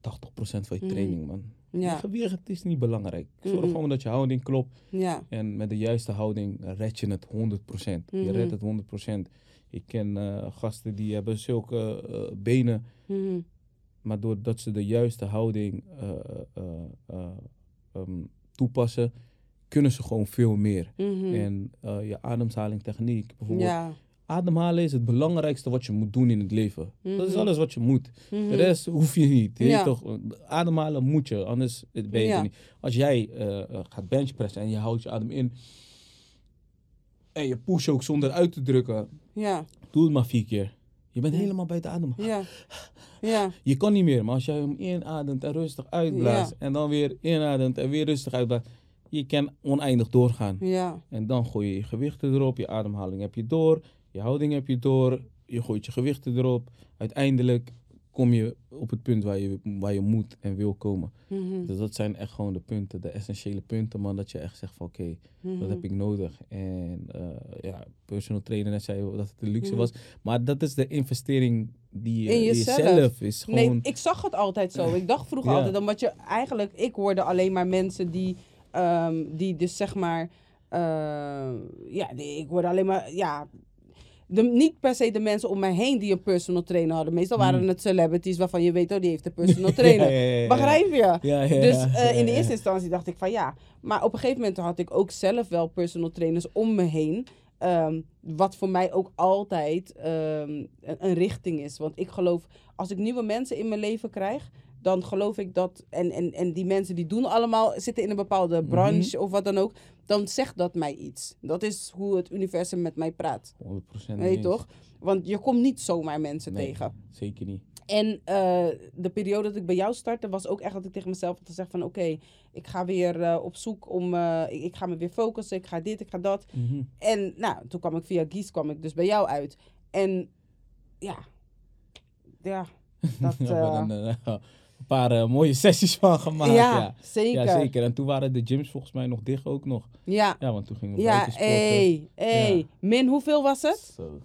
80% van je Mhm. training, man. Ja, gewicht het is niet belangrijk. Zorg gewoon dat je houding klopt. ja, En met de juiste houding red je het 100%. Je redt het 100%. Ik ken eh, gasten die hebben zulke eh, benen, mhm. maar doordat ze de juiste houding eh, eh, eh, ehm, toepassen, kunnen ze gewoon veel meer. Mhm. En je ademhalingtechniek, bijvoorbeeld. Ja. Ademhalen is het belangrijkste wat je moet doen in het leven. Dat is Mhm. alles wat je moet. Mhm. De rest hoef je niet. Je Ja. toch, ademhalen moet je, anders ben je Ja. niet. Als jij eh, gaat benchpressen en je houdt je adem in en je push ook zonder uit te drukken, Ja, doe het maar vier keer. Je bent helemaal bij de adem. ja, ja, Je kan niet meer, maar als jij hem inademt en rustig uitblaast en dan weer inademt en weer rustig uitblaast, je kan oneindig doorgaan. ja, En dan gooi je je gewichten erop, je ademhaling heb je door, je houding heb je door, je gooit je gewichten erop. Uiteindelijk kom je op het punt waar je, waar je moet en wil komen. Mhm. Dus dat zijn echt gewoon de punten, de essentiële punten, man. Dat je echt zegt van oké, Mhm. dat heb ik nodig. En eh, ja, personal trainer net zei dat het een luxe Mhm. was. Maar dat is de investering die je In jezelf. jezelf is. Gewoon, Nee, ik zag het altijd zo. Ik dacht vroeger Ja. altijd, omdat je eigenlijk, ik hoorde alleen maar mensen die, ehm, die dus zeg maar, eh, ja, die- ik hoorde alleen maar, ja, de, niet per se de mensen om mij heen die een personal trainer hadden. Meestal waren Hmm. het celebrities waarvan je weet, oh, die heeft een personal trainer. Ja, ja, ja, ja. Begrijp je? Dus eh, in de eerste instantie dacht ik van ja. Maar op een gegeven moment had ik ook zelf wel personal trainers om me heen. Ehm, wat voor mij ook altijd ehm, een, een richting is. Want ik geloof, als ik nieuwe mensen in mijn leven krijg, dan geloof ik dat. En, en, en die mensen die doen allemaal, zitten in een bepaalde Mhm. branche of wat dan ook. Dan zegt dat mij iets. Dat is hoe het universum met mij praat. 100% Weet je eens. toch? Want je komt niet zomaar mensen Nee, tegen. Zeker niet. En eh, de periode dat ik bij jou startte, was ook echt dat ik tegen mezelf had gezegd van... Oké, ik ga weer eh, op zoek om... eh, ik, ik ga me weer focussen, ik ga dit, ik ga dat. Mhm. En nou, toen kwam ik via Gies kwam ik dus bij jou uit. En ja, ja, dat... Er een, paar eh, mooie sessies van gemaakt. ja, Ja, zeker. Ja, zeker. En toen waren de gyms volgens mij nog dicht ook nog. Ja, Ja, want toen gingen we ja, buiten sporten. hey, hey. Ja. Min, hoeveel was het? Zo.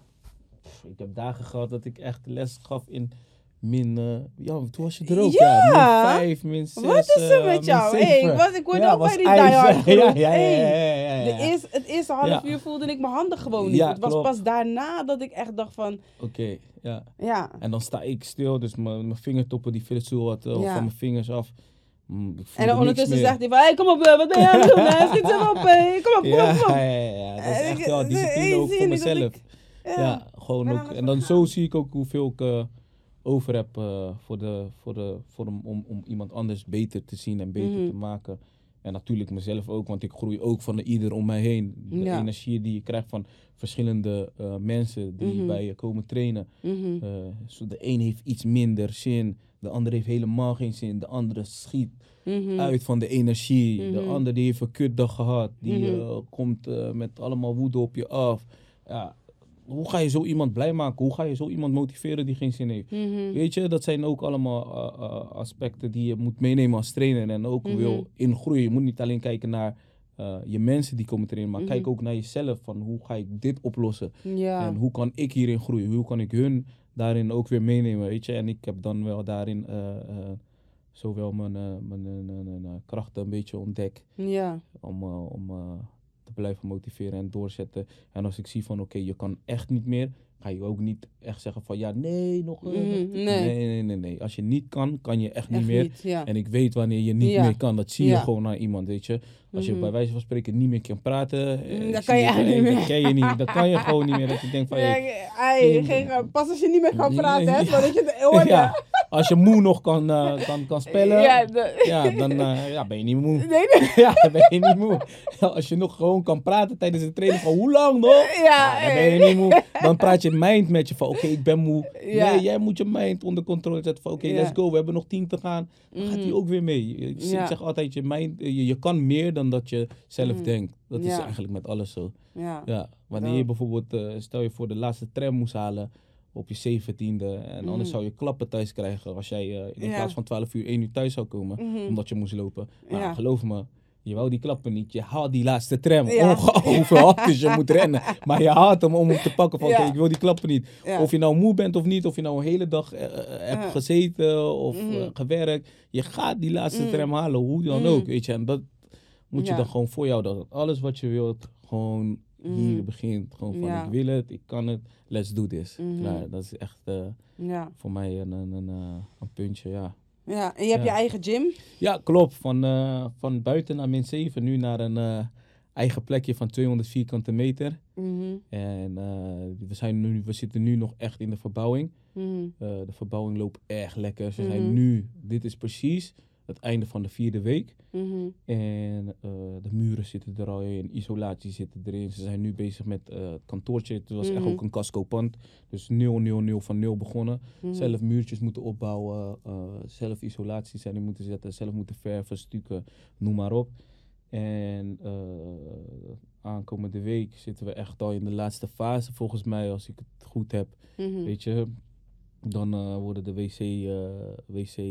Pff, Ik heb dagen gehad dat ik echt les gaf in min... eh, ja, toen was je er ook. Ja. Ja, min 5, min 6, Wat is er met jou? Hey, ik, was, ik hoorde ja, ook bij die diehard ja, ja, ja, Hey. ja, De eerste, het eerste half uur voelde ik mijn handen gewoon niet. Het was klopt. pas daarna dat ik echt dacht van... Oké, ja. Ja, En dan sta ik stil, dus mijn vingertoppen die viel zo wat eh, van mijn vingers af. Mm, en dan ondertussen zegt hij van... Hey, kom op, eh, wat ben je aan het doen? hè? Schiet ze op, hey. Kom op, kom op, kom op. ja, ja, ja, dat is Eh, echt wel eh, discipline eh, ook voor mezelf. Ja, gewoon ook. En dan zo zie ik ook hoeveel ik eh, over heb eh, voor de, voor de, voor hem, om, om iemand anders beter te zien en beter Mhm. te maken. En natuurlijk mezelf ook, want ik groei ook van de ieder om mij heen. De Ja. energie die je krijgt van verschillende eh, mensen die Mhm. bij je komen trainen. Mhm. Eh, de een heeft iets minder zin, de ander heeft helemaal geen zin, de andere schiet uit van de energie. De ander die heeft een kutdag gehad, die komt met allemaal woede op je af. Ja, hoe ga je zo iemand blij maken? Hoe ga je zo iemand motiveren die geen zin heeft? Mhm. Weet je, dat zijn ook allemaal eh, eh, aspecten die je moet meenemen als trainer en ook Mhm. wil ingroeien. Je moet niet alleen kijken naar eh, je mensen die komen trainen, maar Mhm. kijk ook naar jezelf van hoe ga ik dit oplossen? Ja. En hoe kan ik hierin groeien? Hoe kan ik hun daarin ook weer meenemen, weet je? En ik heb dan wel daarin zowel mijn, mijn, mijn, krachten een beetje ontdekt Ja. om, om te blijven motiveren en doorzetten. En als ik zie van oké, je kan echt niet meer, ga je ook niet echt zeggen van ja, nee, nog. nog- nee. nee, nee, nee, nee. Als je niet kan, kan je echt niet meer. niet, ja. En ik weet wanneer je niet Ja. meer kan. Dat zie je Ja. gewoon aan iemand, weet je. Als je Mhm. bij wijze van spreken niet meer kan praten. eh, Mm, dat kan je eigenlijk niet eh, meer. Dat kan je niet. Dat kan je gewoon niet meer. Dat je denkt van, Ja, hey, geen- pas als je niet meer kan praten, hè, zodat je het hoort. ja, als je moe nog kan, eh, kan, kan spellen, Ja, dan eh, ja, ben je niet moe. nee, nee. Ja, dan ben je niet moe. Als je nog gewoon kan praten tijdens de training van hoe lang nog? Ja, dan ben je niet moe. Dan praat je mind met je van oké, ik ben moe. Nee, jij moet je mind onder controle zetten van oké, let's go. We hebben nog tien te gaan. Dan gaat hij Mhm. ook weer mee. Ik zeg altijd, je, mind, je, je kan meer dan dat je zelf Mhm. denkt. Dat is eigenlijk met alles zo. Ja. Ja, wanneer je bijvoorbeeld, eh, stel je voor de laatste tram moest halen op je zeventiende. En anders Mhm. zou je klappen thuis krijgen als jij eh, in plaats van 12 uur 1 uur thuis zou komen. Mhm. Omdat je moest lopen. Maar geloof me, je wou die klappen niet. Je haalt die laatste tram. Ja. Ongeacht hoeveel hard je moet rennen. Maar je haalt hem om hem te pakken van Ja. ik wil die klappen niet. Ja. Of je nou moe bent of niet. Of je nou een hele dag eh, hebt gezeten of Mhm. gewerkt. Je gaat die laatste Mhm. tram halen. Hoe dan ook, weet je. En dat moet je dan gewoon voor jou. Dat alles wat je wilt, gewoon hier Mhm. begint. Gewoon van Ja. ik wil het, ik kan het, let's do this. Mhm. Klaar, dat is echt eh, Ja. voor mij een, een, een, eh, een puntje, ja. ja. En je hebt je eigen gym? Ja, klopt. Van, eh, van buiten naar min 7, nu naar een eigen plekje van 200 vierkante meter. Mhm. En we, zijn nu, we zitten nu nog echt in de verbouwing. Mhm. De verbouwing loopt echt lekker. Ze zijn nu, dit is precies het einde van de vierde week. Mhm. En eh, de muren zitten er al in, isolatie zit erin. Ze zijn nu bezig met eh, het kantoortje. Het was echt Mhm. ook een casco-pand. Dus 0, 0, 0 van 0 begonnen. Mhm. Zelf muurtjes moeten opbouwen, eh, zelf isolaties erin moeten zetten, zelf moeten verven, stukken, noem maar op. En aankomende week zitten we echt al in de laatste fase, volgens mij, als ik het goed heb. Weet je, dan eh, worden de wc, eh, wc eh,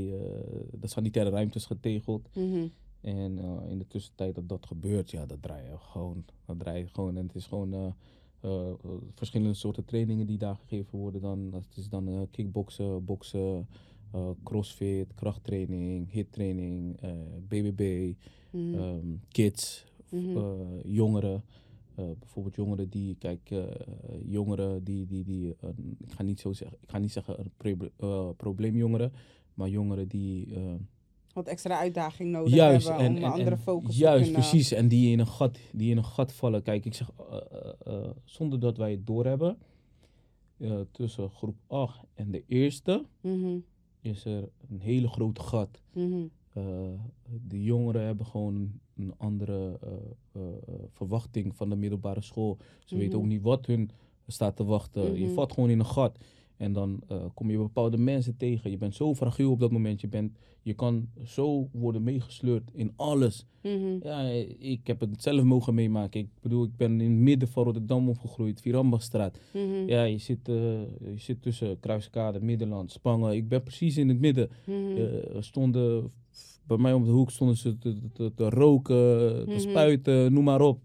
de sanitaire ruimtes getegeld. Mhm. En in de tussentijd dat dat gebeurt, ja, dat draai je gewoon. Dat draai je gewoon. En het is gewoon verschillende soorten trainingen die daar gegeven worden. Dan, dat is dan kickboksen, boksen, crossfit, krachttraining, hittraining, BBB, Mhm. ehm, kids, Mhm. jongeren. Eh, bijvoorbeeld jongeren die, kijk, eh, jongeren die, die, die ik ga niet zo zeggen, ik ga niet zeggen eh, probleemjongeren, maar jongeren die Wat extra uitdaging nodig juist, hebben en, om en, andere focus te Juist, precies. En die in, een gat, die in een gat vallen. Kijk, ik zeg, zonder dat wij het doorhebben, tussen groep 8 en de eerste, Mhm. is er een hele grote gat. Mhm. De jongeren hebben gewoon een andere eh, eh, eh, verwachting van de middelbare school. Ze weten Mhm. ook niet wat hun staat te wachten. Je Mhm. valt gewoon in een gat. En dan eh, kom je bepaalde mensen tegen. Je bent zo fragiel op dat moment. Je, bent, je kan zo worden meegesleurd in alles. Mhm. Ja, ik heb het zelf mogen meemaken. Ik bedoel, ik ben in het midden van Rotterdam opgegroeid, Virambachstraat. Mhm. Ja, je zit, eh, je zit tussen Kruiskade, Middenland, Spangen. Ik ben precies in het midden. Mhm. Eh, stonden bij mij om de hoek stonden ze te, te, te roken, te spuiten, noem maar op.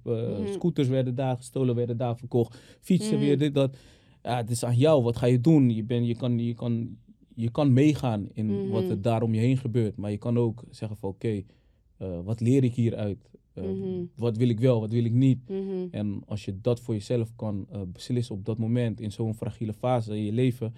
Scooters werden daar gestolen, werden daar verkocht. Fietsen weer, dit, dat. Ja, het is aan jou. Wat ga je doen? Je, ben, je, kan, je, kan, je kan meegaan in wat Mhm. er daar om je heen gebeurt. Maar je kan ook zeggen van oké, eh, wat leer ik hieruit? Eh, Mhm. Wat wil ik wel, wat wil ik niet? Mhm. En als je dat voor jezelf kan eh, beslissen op dat moment, in zo'n fragiele fase in je leven,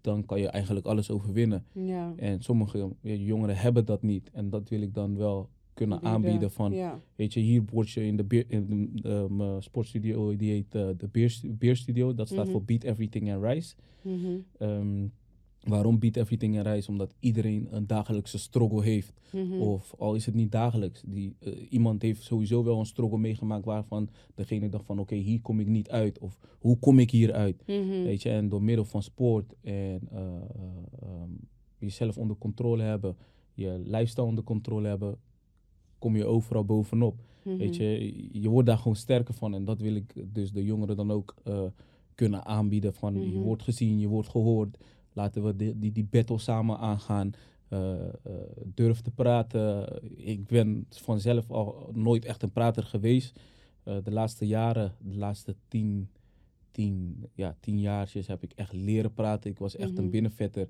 dan kan je eigenlijk alles overwinnen. Ja. En sommige jongeren hebben dat niet. En dat wil ik dan wel kunnen Bieden. aanbieden. Van, Ja. weet je, hier word je in de, beer, in de eh, mijn sportstudio, die heet eh, de Beer, Beerstudio. Dat staat Mhm. voor Beat Everything and Rise. Mhm. Ehm, waarom Beat Everything and Rise? Omdat iedereen een dagelijkse struggle heeft. Mhm. Of al is het niet dagelijks. Die, eh, iemand heeft sowieso wel een struggle meegemaakt waarvan degene dacht van oké, hier kom ik niet uit. Of hoe kom ik hier uit? Weet je, en door middel van sport en eh, eh, ehm, jezelf onder controle hebben, je lifestyle onder controle hebben, kom je overal bovenop. Mhm. Weet je, je wordt daar gewoon sterker van. En dat wil ik dus de jongeren dan ook eh, kunnen aanbieden. Van je Mhm. wordt gezien, je wordt gehoord. Laten we die, die, die battle samen aangaan. Eh, durf te praten. Ik ben vanzelf al nooit echt een prater geweest. De laatste jaren, de laatste tien, tien, ja, tien jaartjes heb ik echt leren praten. Ik was echt Mhm. een binnenvetter.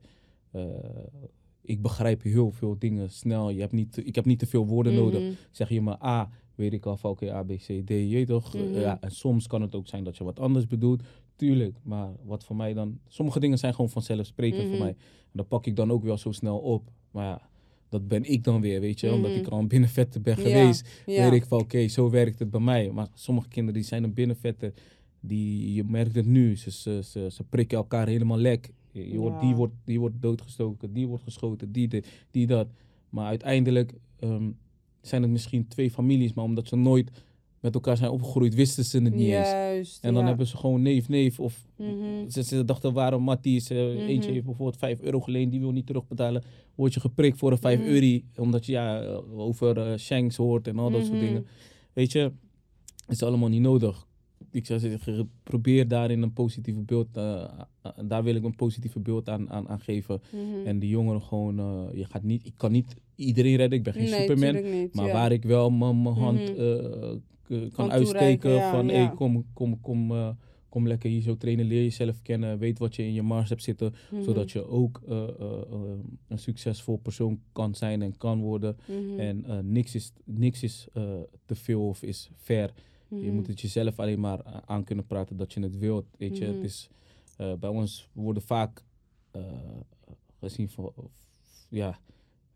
Ik begrijp heel veel dingen snel. Je hebt niet, ik heb niet te veel woorden nodig. Mhm. Zeg je me A, weet ik al van oké, A, B, C, D, je toch? Mhm. ja, en soms kan het ook zijn dat je wat anders bedoelt. Tuurlijk, maar wat voor mij dan... Sommige dingen zijn gewoon vanzelfsprekend Mhm. voor mij. En dat pak ik dan ook wel zo snel op. Maar ja, dat ben ik dan weer, weet je. Omdat Mhm. ik al een binnenvetter ben geweest, Ja. weet ik van oké, zo werkt het bij mij. Maar sommige kinderen die zijn een binnenvetter. Die, je merkt het nu, ze, ze, ze, ze prikken elkaar helemaal lek. Je, wordt, die, wordt, die wordt doodgestoken, die wordt geschoten, die dit, die dat. Maar uiteindelijk ehm, zijn het misschien twee families, maar omdat ze nooit met elkaar zijn opgegroeid, wisten ze het niet eens. Juist. En dan ja. hebben ze gewoon neef, neef. Of Mhm. ze, ze dachten, waarom Matties, eh, Mhm. eentje heeft bijvoorbeeld 5 euro geleend, die wil niet terugbetalen. Word je geprikt voor een 5 Mhm. euro, omdat je ja, eh, over eh, shanks hoort en al dat soort Mhm. dingen. Weet je, is allemaal niet nodig. Ik zou zeggen, probeer daarin een positieve beeld, eh, eh, daar wil ik een positieve beeld aan, aan, aan geven. Mhm. En die jongeren gewoon, eh, je gaat niet, ik kan niet iedereen redden, ik ben geen nee, superman. niet. Maar ja. waar ik wel mijn hand Mhm. eh, kan Kan uitsteken ja, van ja. hey, kom, kom, kom, eh, kom lekker hier zo trainen, leer jezelf kennen, weet wat je in je mars hebt zitten, Mhm. zodat je ook eh, eh, eh, een succesvol persoon kan zijn en kan worden. En eh, niks is, niks is eh, te veel of is ver. Je moet het jezelf alleen maar a- aan kunnen praten dat je het wilt. Weet je, Mhm. het is, eh, bij ons worden vaak eh, gezien van, ja,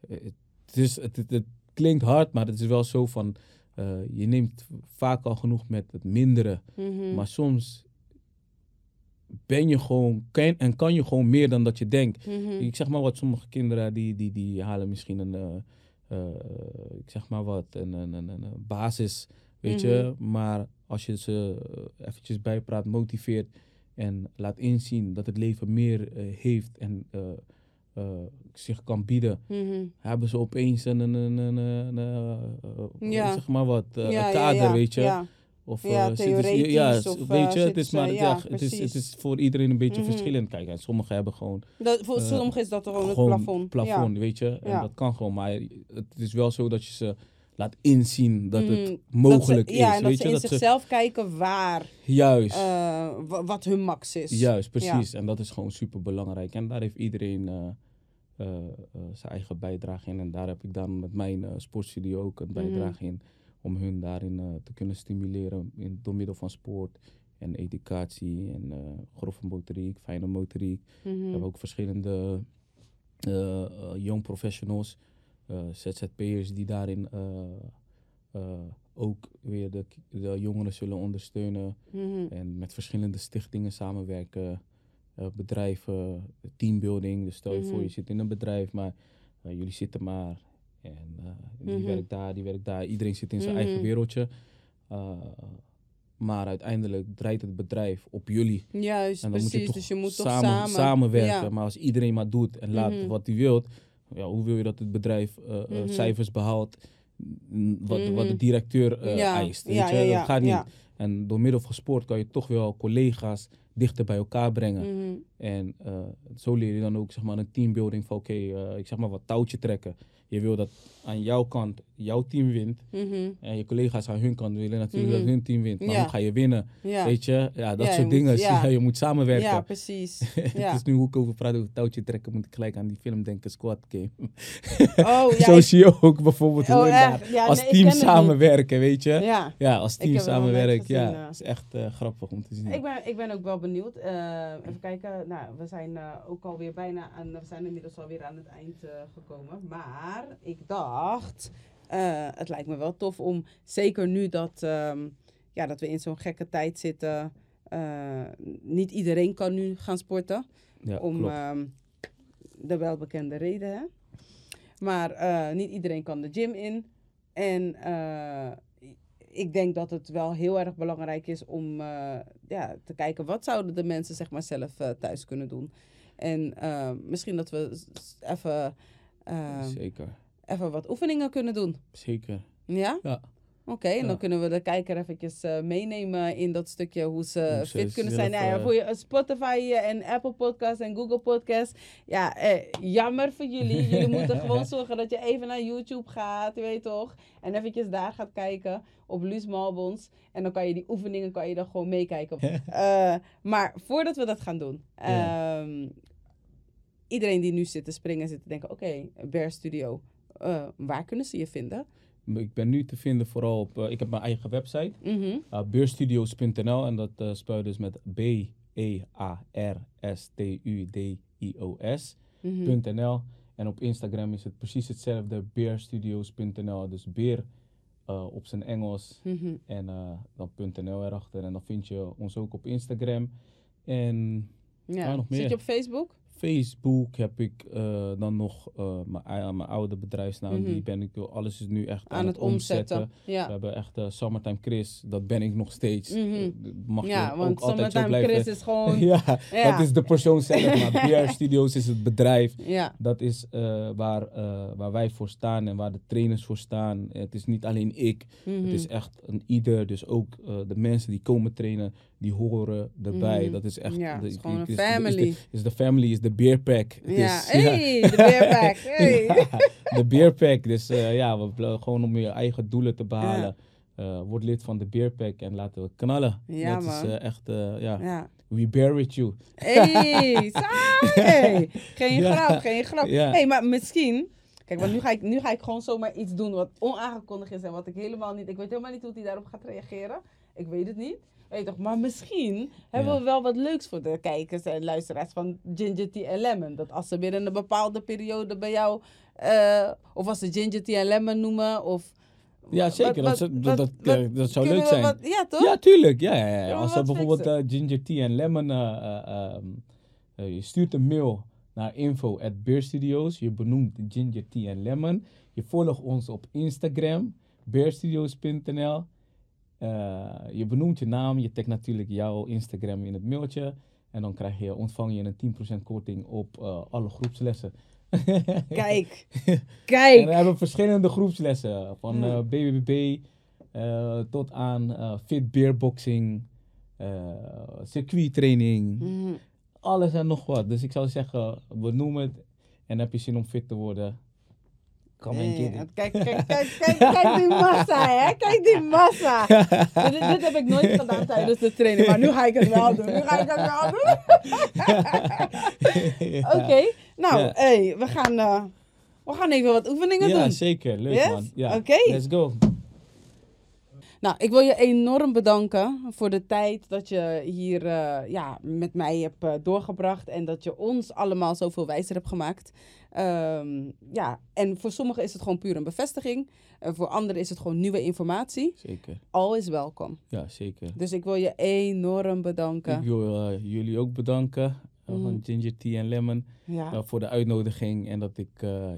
eh, het, is, het, het, het klinkt hard, maar het is wel zo van, eh, je neemt vaak al genoeg met het mindere. Mhm. Maar soms ben je gewoon, kan, en kan je gewoon meer dan dat je denkt. Ik zeg maar wat, sommige kinderen die, die, die halen misschien een, eh, eh, ik zeg maar wat, een, een een basis, weet je. Maar als je ze eh, eventjes bijpraat, motiveert en laat inzien dat het leven meer eh, heeft en eh, zich kan bieden, Mhm. hebben ze opeens een, een, een, een, een, Ja. zeg maar wat, Ja, een kader, ja, weet je. Of, Ja, theoretisch ja, of, weet je, het is maar, ja, het, is, het is voor iedereen een beetje Mhm. verschillend. Kijk, en sommigen hebben gewoon Dat, voor sommigen is dat gewoon het gewoon plafond. plafond, weet je. En dat kan gewoon, maar het is wel zo dat je ze laat inzien dat het Dat mogelijk ze, Ja, is. en dat weet ze je, in dat ze zichzelf kijken waar, juist, eh, wa- wat hun max is. juist, precies. En dat is gewoon super belangrijk. En daar heeft iedereen eh, eh, zijn eigen bijdrage in. En daar heb ik dan met mijn sportstudio ook een Mhm. bijdrage in. Om hun daarin te kunnen stimuleren in, door middel van sport en educatie en grove motoriek, fijne motoriek. Mhm. We hebben ook verschillende young professionals, ZZP'ers die daarin eh, eh, ook weer de, de jongeren zullen ondersteunen Mhm. en met verschillende stichtingen samenwerken. eh, bedrijven, teambuilding. Dus stel je voor, Mhm. je zit in een bedrijf, maar eh, jullie zitten maar. En eh, die Mhm. werkt daar, die werkt daar. Iedereen zit in zijn eigen wereldje. Uh, maar uiteindelijk draait het bedrijf op jullie. Juist, En dan moet je precies. dus je moet samen, toch samen samenwerken. Ja. Maar als iedereen maar doet en laat wat hij wilt, ja, hoe wil je dat het bedrijf eh, eh, Mhm. cijfers behaalt mm, wat, wat Mhm. de directeur eh, Ja, eist? Weet ja, je? dat gaat niet. En door middel van sport kan je toch wel collega's dichter bij elkaar brengen. Mhm. En eh, zo leer je dan ook zeg maar, een teambuilding van oké, eh, ik zeg maar wat touwtje trekken. Je wil dat aan jouw kant jouw team wint. Mhm. En je collega's aan hun kant willen natuurlijk Mhm. dat hun team wint. Maar Ja. hoe ga je winnen? Ja. Weet je? Ja, dat Ja, soort dingen. je moet samenwerken. ja, precies. Het is nu hoe ik over praat over touwtje trekken, moet ik gelijk aan die film denken, Squad Game. Oh, ja. Zo zie je ook bijvoorbeeld oh, als nee, team samenwerken, weet je? Ja, als team samenwerken, ja. eh. is echt eh, grappig om te zien. Ik ben, ik ben ook wel benieuwd. Eh, even kijken. Nou, we zijn eh, ook alweer bijna aan. We zijn inmiddels alweer aan het eind gekomen. Maar ik dacht. het lijkt me wel tof om. Zeker nu dat, ehm, ja, dat we in zo'n gekke tijd zitten. niet iedereen kan nu gaan sporten. ja, om ehm, de welbekende reden. Hè? Maar niet iedereen kan de gym in. En ik denk dat het wel heel erg belangrijk is om eh, ja, te kijken wat zouden de mensen zeg maar, zelf eh, thuis kunnen doen. En eh, misschien dat we even, Zeker, even wat oefeningen kunnen doen. zeker. Ja? Ja. Oké, en Ja. dan kunnen we de kijker eventjes eh, meenemen in dat stukje hoe ze fit kunnen zijn. zelf, Nou ja, eh, voor je, Spotify eh, en Apple Podcasts en Google Podcasts. Ja, eh, jammer voor jullie. Jullie moeten gewoon zorgen dat je even naar YouTube gaat, je weet toch? En eventjes daar gaat kijken op Luus Malbons. En dan kan je die oefeningen kan je dan gewoon meekijken. Eh, maar voordat we dat gaan doen. Ja. ehm, iedereen die nu zit te springen zit te denken, oké, Bear Studio. eh, waar kunnen ze je vinden? Ik ben nu te vinden vooral op, eh, ik heb mijn eigen website, Mhm. uh, beurstudios.nl en dat eh spel dus met E B-E-A-R-S-T-U-D-I-O-S. Mhm. .nl. En op Instagram is het precies hetzelfde, beerstudios.nl. Dus beer eh, op zijn Engels Mhm. en eh, dan .nl erachter. En dan vind je ons ook op Instagram. En Ja. nog Zit meer? je op Facebook? Facebook heb ik eh, dan nog eh, mijn, mijn oude bedrijfsnaam. Mhm. Die ben ik, alles is nu echt aan, Aan het omzetten. We Ja. hebben echt eh, Summertime Chris, dat ben ik nog steeds. Mhm. Mag je Ja, ook want altijd zo Summertime blijven. Chris is gewoon... ja, Ja. dat is de persoon zelf. Maar BR Studios is het bedrijf. Ja. Dat is waar, waar wij voor staan en waar de trainers voor staan. Het is niet alleen ik, Mhm. het is echt een ieder. Dus ook de mensen die komen trainen, die horen erbij. Mhm. Dat is echt... Ja, de- is gewoon een de- is de- family. Is de family, is de beer pack. Het Ja, is- hey, de beerpack. Hey. Ja, de beer pack. Dus eh, ja, we, gewoon om je eigen doelen te behalen. eh, word lid van de beer pack en laten we knallen. Ja, Dat is eh, echt, ja, Ja. we bear with you. Hey, saai. Geen Ja. grap, geen grap. Ja. hey, maar misschien... Kijk, want nu ga, ik, nu ga ik gewoon zomaar iets doen wat onaangekondigd is en wat ik helemaal niet... Ik weet helemaal niet hoe hij daarop gaat reageren. Ik weet het niet. Weet toch, maar misschien hebben Ja. we wel wat leuks voor de kijkers en luisteraars van Ginger Tea en Lemon. Dat als ze binnen een bepaalde periode bij jou... eh, of als ze Ginger Tea en Lemon noemen, of... Ja, zeker. Wat- dat, wat- dat, dat, wat- dat zou leuk zijn. wat- ja, toch? Ja, tuurlijk. Ja, ja, ja. We Als wat bijvoorbeeld eh, ginger tea en lemon, eh, eh, ehm, eh, je stuurt een mail naar info at Studios. Je benoemt ginger tea en lemon. Je volgt ons op Instagram, beerstudios.nl. Eh, je benoemt je naam, je tagt natuurlijk jouw Instagram in het mailtje. En dan krijg je, ontvang je een 10% korting op eh, alle groepslessen. Kijk, En kijk. we hebben verschillende groepslessen. Van Ja. eh, BBB tot aan fit beerboxing, circuittraining. Mhm. Alles en nog wat. Dus ik zou zeggen, we noemen het. En heb je zin om fit te worden? Kom en Ja, ja. Kijk, kijk, kijk, kijk, kijk die massa, hè? Kijk die massa. dit, dit heb ik nooit gedaan tijdens de training, maar nu ga ik het wel doen. Nu ga ik het wel doen. Oké, nou, Ja. hey, we, gaan, eh, we gaan even wat oefeningen Ja, doen. zeker. Leuk Yes? man. Ja. Oké. Let's go. Nou, ik wil je enorm bedanken voor de tijd dat je hier eh, ja, met mij hebt eh, doorgebracht. En dat je ons allemaal zoveel wijzer hebt gemaakt. Ehm, ja, en voor sommigen is het gewoon puur een bevestiging. Voor anderen is het gewoon nieuwe informatie. Zeker. Al is welkom. Ja, zeker. Dus ik wil je enorm bedanken. Ik wil eh, jullie ook bedanken. eh, van Ginger Tea en Lemon. Ja. eh, voor de uitnodiging en dat ik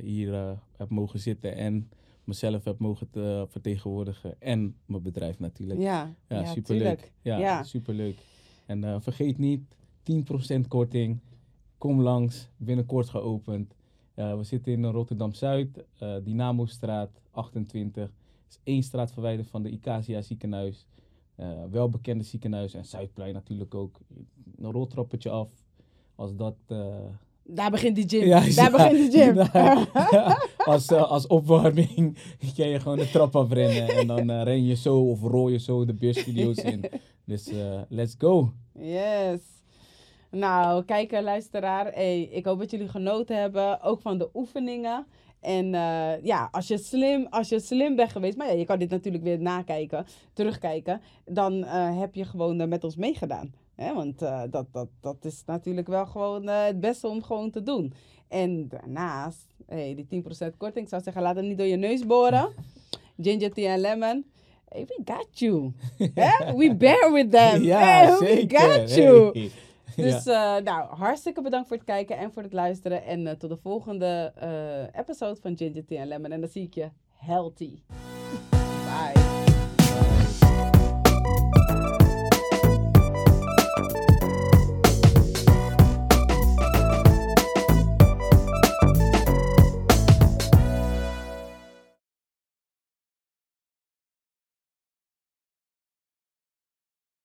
hier heb mogen zitten en mezelf heb mogen te- vertegenwoordigen. En mijn bedrijf natuurlijk. Ja, Ja, ja, superleuk. Ja, Ja. superleuk. En vergeet niet, 10% korting. Kom langs, binnenkort geopend. Eh, we zitten in Rotterdam-Zuid, eh Dynamo-straat 28. is één straat verwijderd van de Icasia ziekenhuis. Eh welbekende ziekenhuis en Zuidplein natuurlijk ook. Een roltrappetje af. Als dat... Daar begint die gym. Ja, Daar ja. begint die gym. Ja. als, als opwarming kan je gewoon de trap afrennen. En dan ren je zo of rol je zo de beerstudio's in. Dus let's go. Yes. Nou, kijker, luisteraar. Hey, ik hoop dat jullie genoten hebben. Ook van de oefeningen. En eh, ja, als je, slim, als je slim bent geweest, maar ja, je kan dit natuurlijk weer nakijken, terugkijken, dan eh, heb je gewoon eh, met ons meegedaan. Hè? Want dat, dat, dat is natuurlijk wel gewoon het beste om gewoon te doen. En daarnaast, hey, die 10% korting, ik zou zeggen, laat hem niet door je neus boren. Ginger tea en lemon. Hey, we got you. We bear with them. ja, Hey. We got you. Hey. Dus eh, nou, hartstikke bedankt voor het kijken en voor het luisteren. En eh, tot de volgende eh, episode van Ginger Tea Lemon. En dan zie ik je healthy.